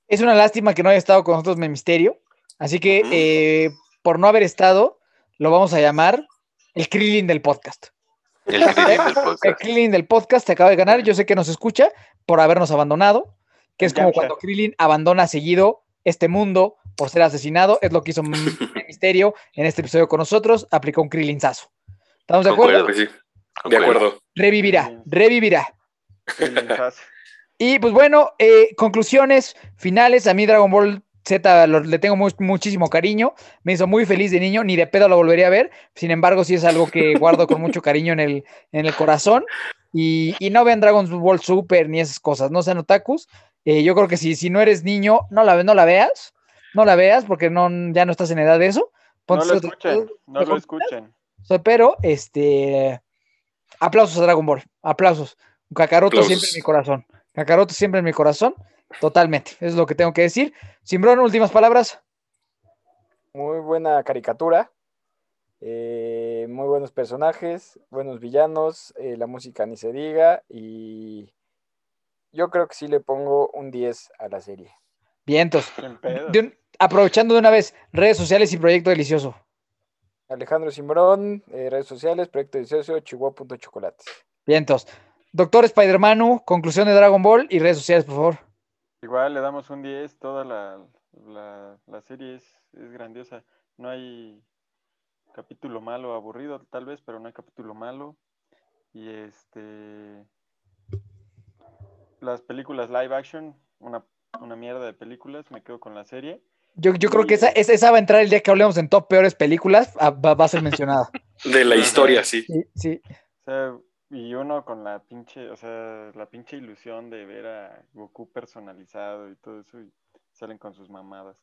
Es una lástima que no haya estado con nosotros en Misterio. Así que, eh, por no haber estado, lo vamos a llamar el Krillin del podcast. El Krillin del <laughs> El podcast. Krillin del podcast te acaba de ganar. Yo sé que nos escucha por habernos abandonado, que es como cuando Krillin abandona seguido este mundo por ser asesinado. Es lo que hizo <laughs> Misterio en este episodio con nosotros. Aplicó un Krillinzazo. ¿Estamos de acuerdo? Concuerdo. Pues sí, de acuerdo. Revivirá, revivirá. Y pues bueno, eh, conclusiones finales. A mí Dragon Ball Z lo- le tengo mu- muchísimo cariño. Me hizo muy feliz de niño. Ni de pedo lo volvería a ver. Sin embargo, sí es algo que <laughs> guardo con mucho cariño en el, en el corazón. Y, y no vean Dragon Ball Super ni esas cosas. No sean otakus. Eh, yo creo que si, si no eres niño, no la, ve- no la veas. No la veas porque no, ya no estás en edad de eso. No lo escuchen, no lo escuchen. Pero, este. Aplausos a Dragon Ball. Aplausos. Kakaroto Aplausos. siempre en mi corazón. Kakaroto siempre en mi corazón. Totalmente. Eso es lo que tengo que decir. Simbrón, últimas palabras. Muy buena caricatura. eh, muy buenos personajes, buenos villanos, eh, la música ni se diga y yo creo que sí le pongo un 10 a la serie. Vientos. De un- aprovechando de una vez, redes sociales y proyecto delicioso. Alejandro Simbrón, eh, redes sociales, Proyecto 18, Chihuahua.chocolates. Vientos. Doctor Spider-Manu, conclusión de Dragon Ball y redes sociales, por favor. Igual le damos un 10, toda la, la, la serie es, es grandiosa. No hay capítulo malo, aburrido tal vez, pero no hay capítulo malo. Y este... Las películas live action, una, una mierda de películas, me quedo con la serie. Yo, yo creo que esa, esa, esa va a entrar el día que hablemos en top peores películas. ah, Va, va a ser mencionada. <laughs> De la historia, sí. Sí, sí. O sea, y uno con la pinche, o sea, la pinche ilusión de ver a Goku personalizado y todo eso, y salen con sus mamadas.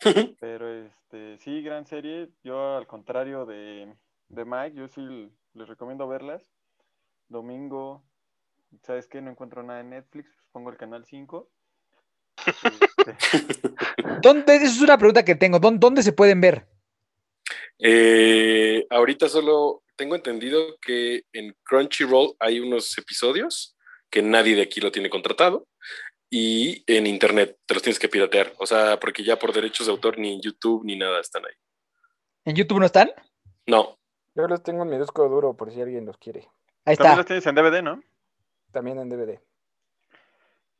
<laughs> Pero este, sí, gran serie. Yo, al contrario de, de Mike, yo sí les recomiendo verlas. Domingo, ¿sabes qué? No encuentro nada en Netflix, pues pongo el canal 5. Este, <laughs> ¿Dónde, esa es una pregunta que tengo. ¿Dónde, dónde se pueden ver? Eh, ahorita solo tengo entendido que en Crunchyroll hay unos episodios que nadie de aquí lo tiene contratado y en internet te los tienes que piratear. O sea, porque ya por derechos de autor ni en YouTube ni nada están ahí. ¿En YouTube no están? No, Yo los tengo en mi disco duro por si alguien los quiere. Ahí También está. los tienes en DVD, ¿no? También en DVD.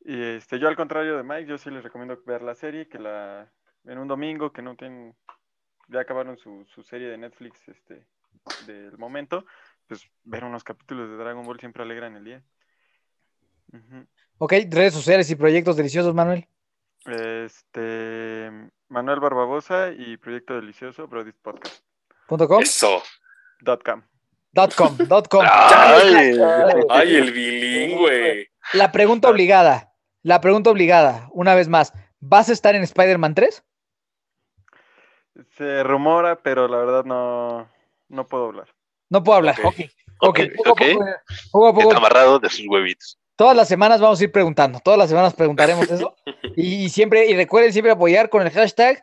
Y este, yo al contrario de Mike, yo sí les recomiendo ver la serie, que la en un domingo que no tienen, ya acabaron su, su serie de Netflix este, del momento, pues ver unos capítulos de Dragon Ball siempre alegran el día. Ujú. Ok, redes sociales y proyectos deliciosos, Manuel. Este, Manuel Barbabosa y Proyecto Delicioso, Brody's Podcast. Punto com, eso. Dot com. dot com, dot com. <laughs> Ay, Ay, el bilingüe. La pregunta obligada, la pregunta obligada, una vez más, ¿vas a estar en Spider-Man 3? Se rumora, pero la verdad no, no puedo hablar. No puedo hablar. Ok. Ok, ok. Ok, Poco a poco, poco a poco, está amarrado de sus huevitos. todas las semanas vamos a ir preguntando, todas las semanas preguntaremos eso. <laughs> Y, y siempre, y recuerden siempre apoyar con el hashtag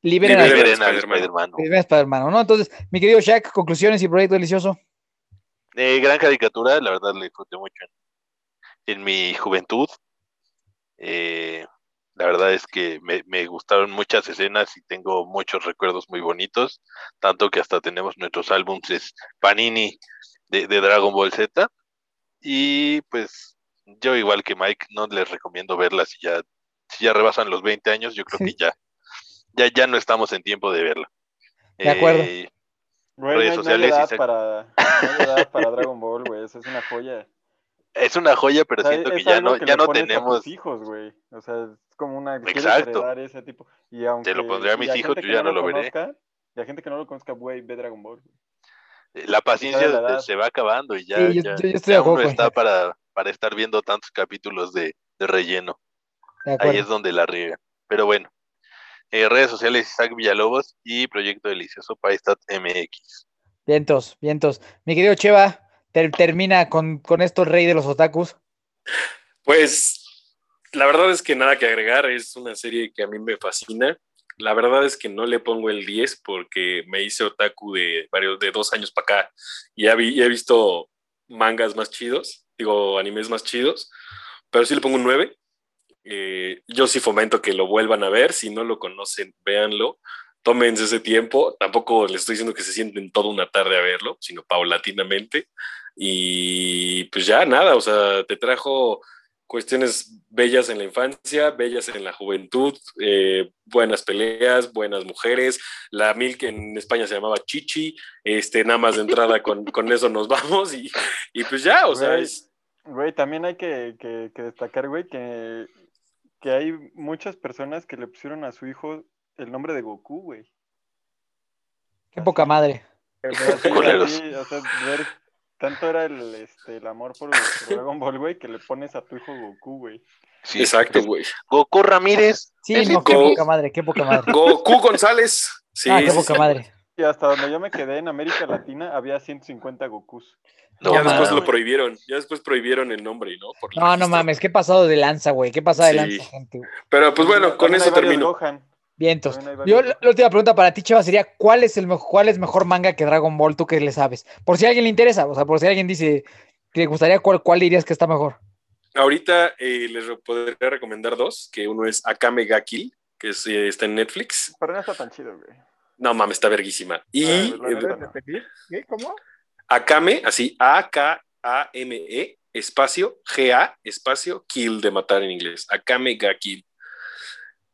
liberen, a- Liberen Liberen al Spider-Man. Spider-Man. liberen a Spider-Man, ¿no? Entonces, mi querido Shaq, conclusiones y proyecto delicioso. Eh, gran caricatura, la verdad la disfruté mucho en, en mi juventud. Eh, la verdad es que me, me gustaron muchas escenas y tengo muchos recuerdos muy bonitos, tanto que hasta tenemos nuestros álbumes Panini de, de Dragon Ball Z. Y pues yo igual que Mike, no les recomiendo verla si ya, si ya rebasan los 20 años, yo creo que ya, ya, ya no estamos en tiempo de verla. De acuerdo. Eh, Redes no hay- no hay sociales edad sac- para, no hay edad para Dragon Ball, güey. Eso es una joya. Es una joya, pero O sea, siento que es ya no, que ya no a tenemos. tus hijos, güey. O sea, es como una. Exacto. ese tipo. Y aunque, lo pondré a mis hijos, yo ya no lo veré. conozca, Y a gente que no lo conozca, güey, ve Dragon Ball. güey. La paciencia la edad. se va acabando y ya, Sí, ya, yo- yo estoy de ya uno está para, para estar viendo tantos capítulos de, de relleno. De Ahí es donde la riega. Pero bueno, eh, redes sociales Isaac Villalobos y Proyecto Delicioso Paistat MX. Vientos, vientos. Mi querido Cheva, ter- termina con, con esto rey de los otakus. Pues la verdad es que nada que agregar, es una serie que a mí me fascina. La verdad es que no le pongo el 10 porque me hice otaku de varios de dos años para acá y ya vi- he visto mangas más chidos, digo animes más chidos, pero sí le pongo un 9. Eh, yo sí fomento que lo vuelvan a ver, si no lo conocen, véanlo, tómense ese tiempo, tampoco les estoy diciendo que se sienten toda una tarde a verlo, sino paulatinamente. Y pues ya nada, o sea, te trajo cuestiones bellas en la infancia, bellas en la juventud, eh, buenas peleas, buenas mujeres, la mil que en España se llamaba Chichi, este, nada más de entrada <laughs> con, con eso nos vamos y, y pues ya, o sea, Güey. es, Güey, también hay que, que, que destacar, güey, que, que hay muchas personas que le pusieron a su hijo el nombre de Goku, güey. Qué poca madre. <laughs> Así, Culeros. así, o sea, ver, tanto era el, este, el amor por, por Dragon Ball, güey, que le pones a tu hijo Goku, güey. Sí, exacto, güey. Goku Ramírez. Sí, no, qué Go- poca madre, qué poca madre. Goku González. Sí, ah, qué sí, poca sí. madre. Y hasta donde yo me quedé en América Latina había 150 Gokus. No, ya después mames. lo prohibieron, ya después prohibieron el nombre, ¿no? Por No, no mames, qué pasado de lanza, güey. Qué pasado de Sí. lanza, gente. Pero pues bueno, con También eso termino. Gohan. Vientos. Yo, la, la última pregunta para ti, Cheva, sería: ¿cuál es el mejor, cuál es mejor manga que Dragon Ball? Tú que le sabes. Por si a alguien le interesa, o sea, por si alguien dice que le gustaría, ¿cuál, cuál dirías que está mejor? Ahorita eh, les podría recomendar dos, que uno es Akame ga Kill, que es, eh, está en Netflix. Pero no está tan chido, güey. No mames, está verguísima. Y Ah, eh. ¿Cómo? Akame, así, A-K-A-M-E, espacio, G-A, espacio, Kill de matar en inglés. Akame ga Kill.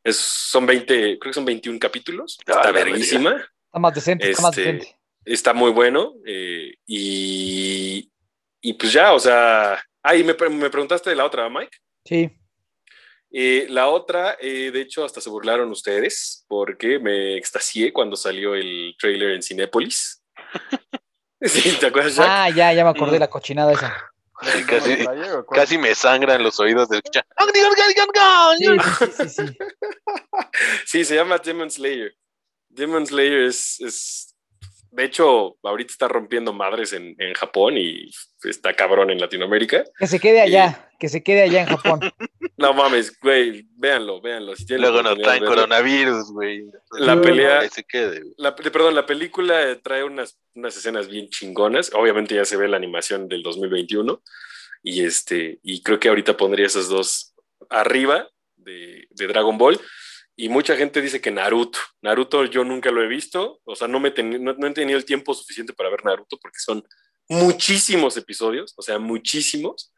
Es, son 20, creo que son 21 capítulos. Ah, Está verguísima. Está más decente, está más Este, decente. Está muy bueno. eh, y, y pues ya, o sea. Ah, y me, me preguntaste de la otra, Mike. Sí. Eh, la otra, eh, de hecho, hasta se burlaron ustedes porque me extasié cuando salió el trailer en Cinépolis. <laughs> <laughs> sí, ¿te acuerdas, Jack? Ah, ya, ya me acordé de la cochinada esa. Casi, casi me sangran los oídos de escuchar. Sí, sí, sí, sí, sí. <laughs> Sí, se llama Demon Slayer. Demon Slayer es, es- de hecho, ahorita está rompiendo madres en, en Japón y está cabrón en Latinoamérica. Que se quede allá, que se quede allá en Japón. <laughs> No mames, güey, véanlo, véanlo. Si Luego nos traen coronavirus, güey. La pelea, Que se quede, güey. la, perdón, la película trae unas, unas escenas bien chingonas. Obviamente ya se ve la animación del 2021 y este y creo que ahorita pondría esas dos arriba de, de Dragon Ball. Y mucha gente dice que Naruto. Naruto yo nunca lo he visto, o sea, no, me ten- no, no he tenido el tiempo suficiente para ver Naruto porque son muchísimos episodios, o sea, muchísimos.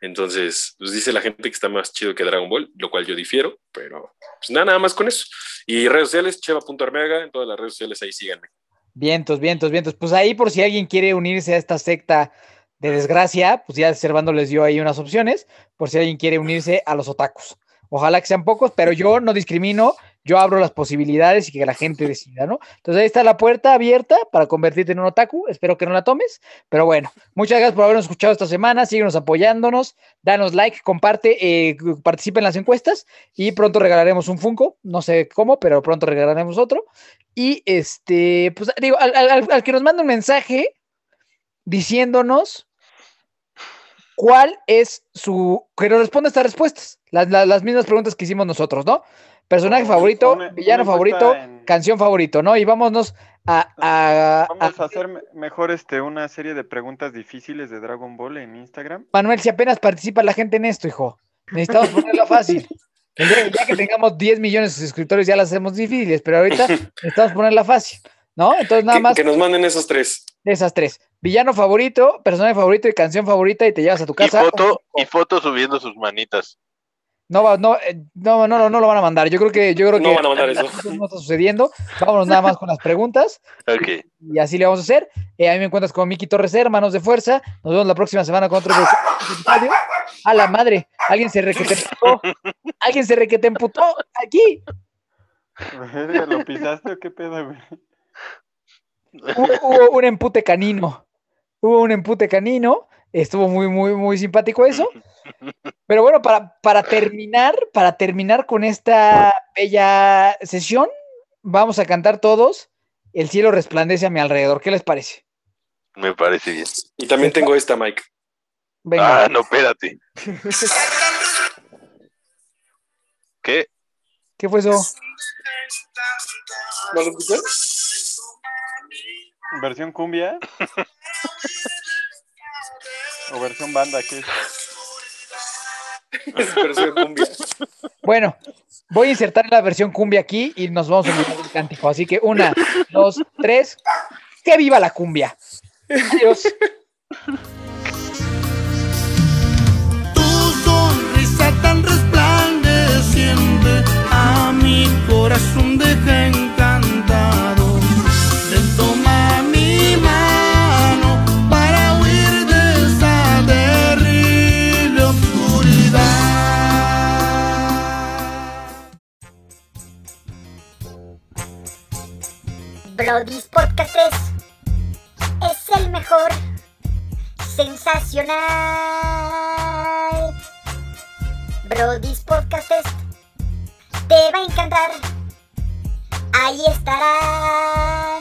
Entonces, pues dice la gente que está más chido que Dragon Ball, lo cual yo difiero, pero pues nada, nada más con eso. Y redes sociales, cheva.armeaga, en todas las redes sociales ahí síganme. Vientos, vientos, vientos. Pues ahí por si alguien quiere unirse a esta secta de desgracia, pues ya Servando les dio ahí unas opciones, por si alguien quiere unirse a los otakus. Ojalá que sean pocos, pero yo no discrimino, yo abro las posibilidades y que la gente decida, ¿no? Entonces ahí está la puerta abierta para convertirte en un otaku, espero que no la tomes, pero bueno, muchas gracias por habernos escuchado esta semana, síguenos apoyándonos, danos like, comparte, eh, en las encuestas y pronto regalaremos un Funko, no sé cómo, pero pronto regalaremos otro. Y este, pues digo, al, al- al que nos manda un mensaje diciéndonos cuál es su. que nos responda estas respuestas, las, las- las mismas preguntas que hicimos nosotros, ¿no? Personaje favorito, una- villano una favorito, en- canción favorito, ¿no? Y vámonos a. a- Vamos a- a hacer me- mejor este, una serie de preguntas difíciles de Dragon Ball en Instagram. Manuel, si apenas participa la gente en esto, hijo. Necesitamos ponerlo fácil. El día- Ya que tengamos 10 millones de suscriptores, ya las hacemos difíciles, pero ahorita <laughs> necesitamos ponerla fácil, ¿no? Entonces, nada que, más. que nos manden esos tres. De esas tres. Villano favorito, personaje favorito y canción favorita y te llevas a tu Y casa. foto, y foto subiendo sus manitas. No, va- no, eh, no, no, no, no lo van a mandar. Yo creo que, yo creo No que van a mandar eso. no está sucediendo. Vámonos nada más con las preguntas. <laughs> Y así le vamos a hacer. Eh, a mí me encuentras con Miki Torres, hermanos de fuerza. Nos vemos la próxima semana con otro episodio. A la madre, alguien se requete emputó. Alguien se requete emputó aquí. ¿Lo pisaste o qué pedo, güey? Hubo, hubo un empute canino. Hubo un empute canino. Estuvo muy, muy, muy simpático eso. Pero bueno, para, para terminar, para terminar con esta bella sesión, vamos a cantar todos El cielo resplandece a mi alrededor. ¿Qué les parece? Me parece bien. Y también tengo esta, Mike. Venga. Ah, no, espérate. <laughs> ¿Qué? ¿Qué fue eso? ¿No lo escuchas? ¿Versión cumbia? <laughs> ¿O versión banda? ¿Qué <laughs> es? Versión cumbia. Bueno, voy a insertar la versión cumbia aquí y nos vamos a olvidar del cántico. Así que una, dos, tres. ¡Que viva la cumbia! Adiós. Tu sonrisa tan resplandeciente a mi corazón deja encantado. Brody's Podcast es, es el mejor. Sensacional. Brody's Podcast es, te va a encantar. Ahí estará.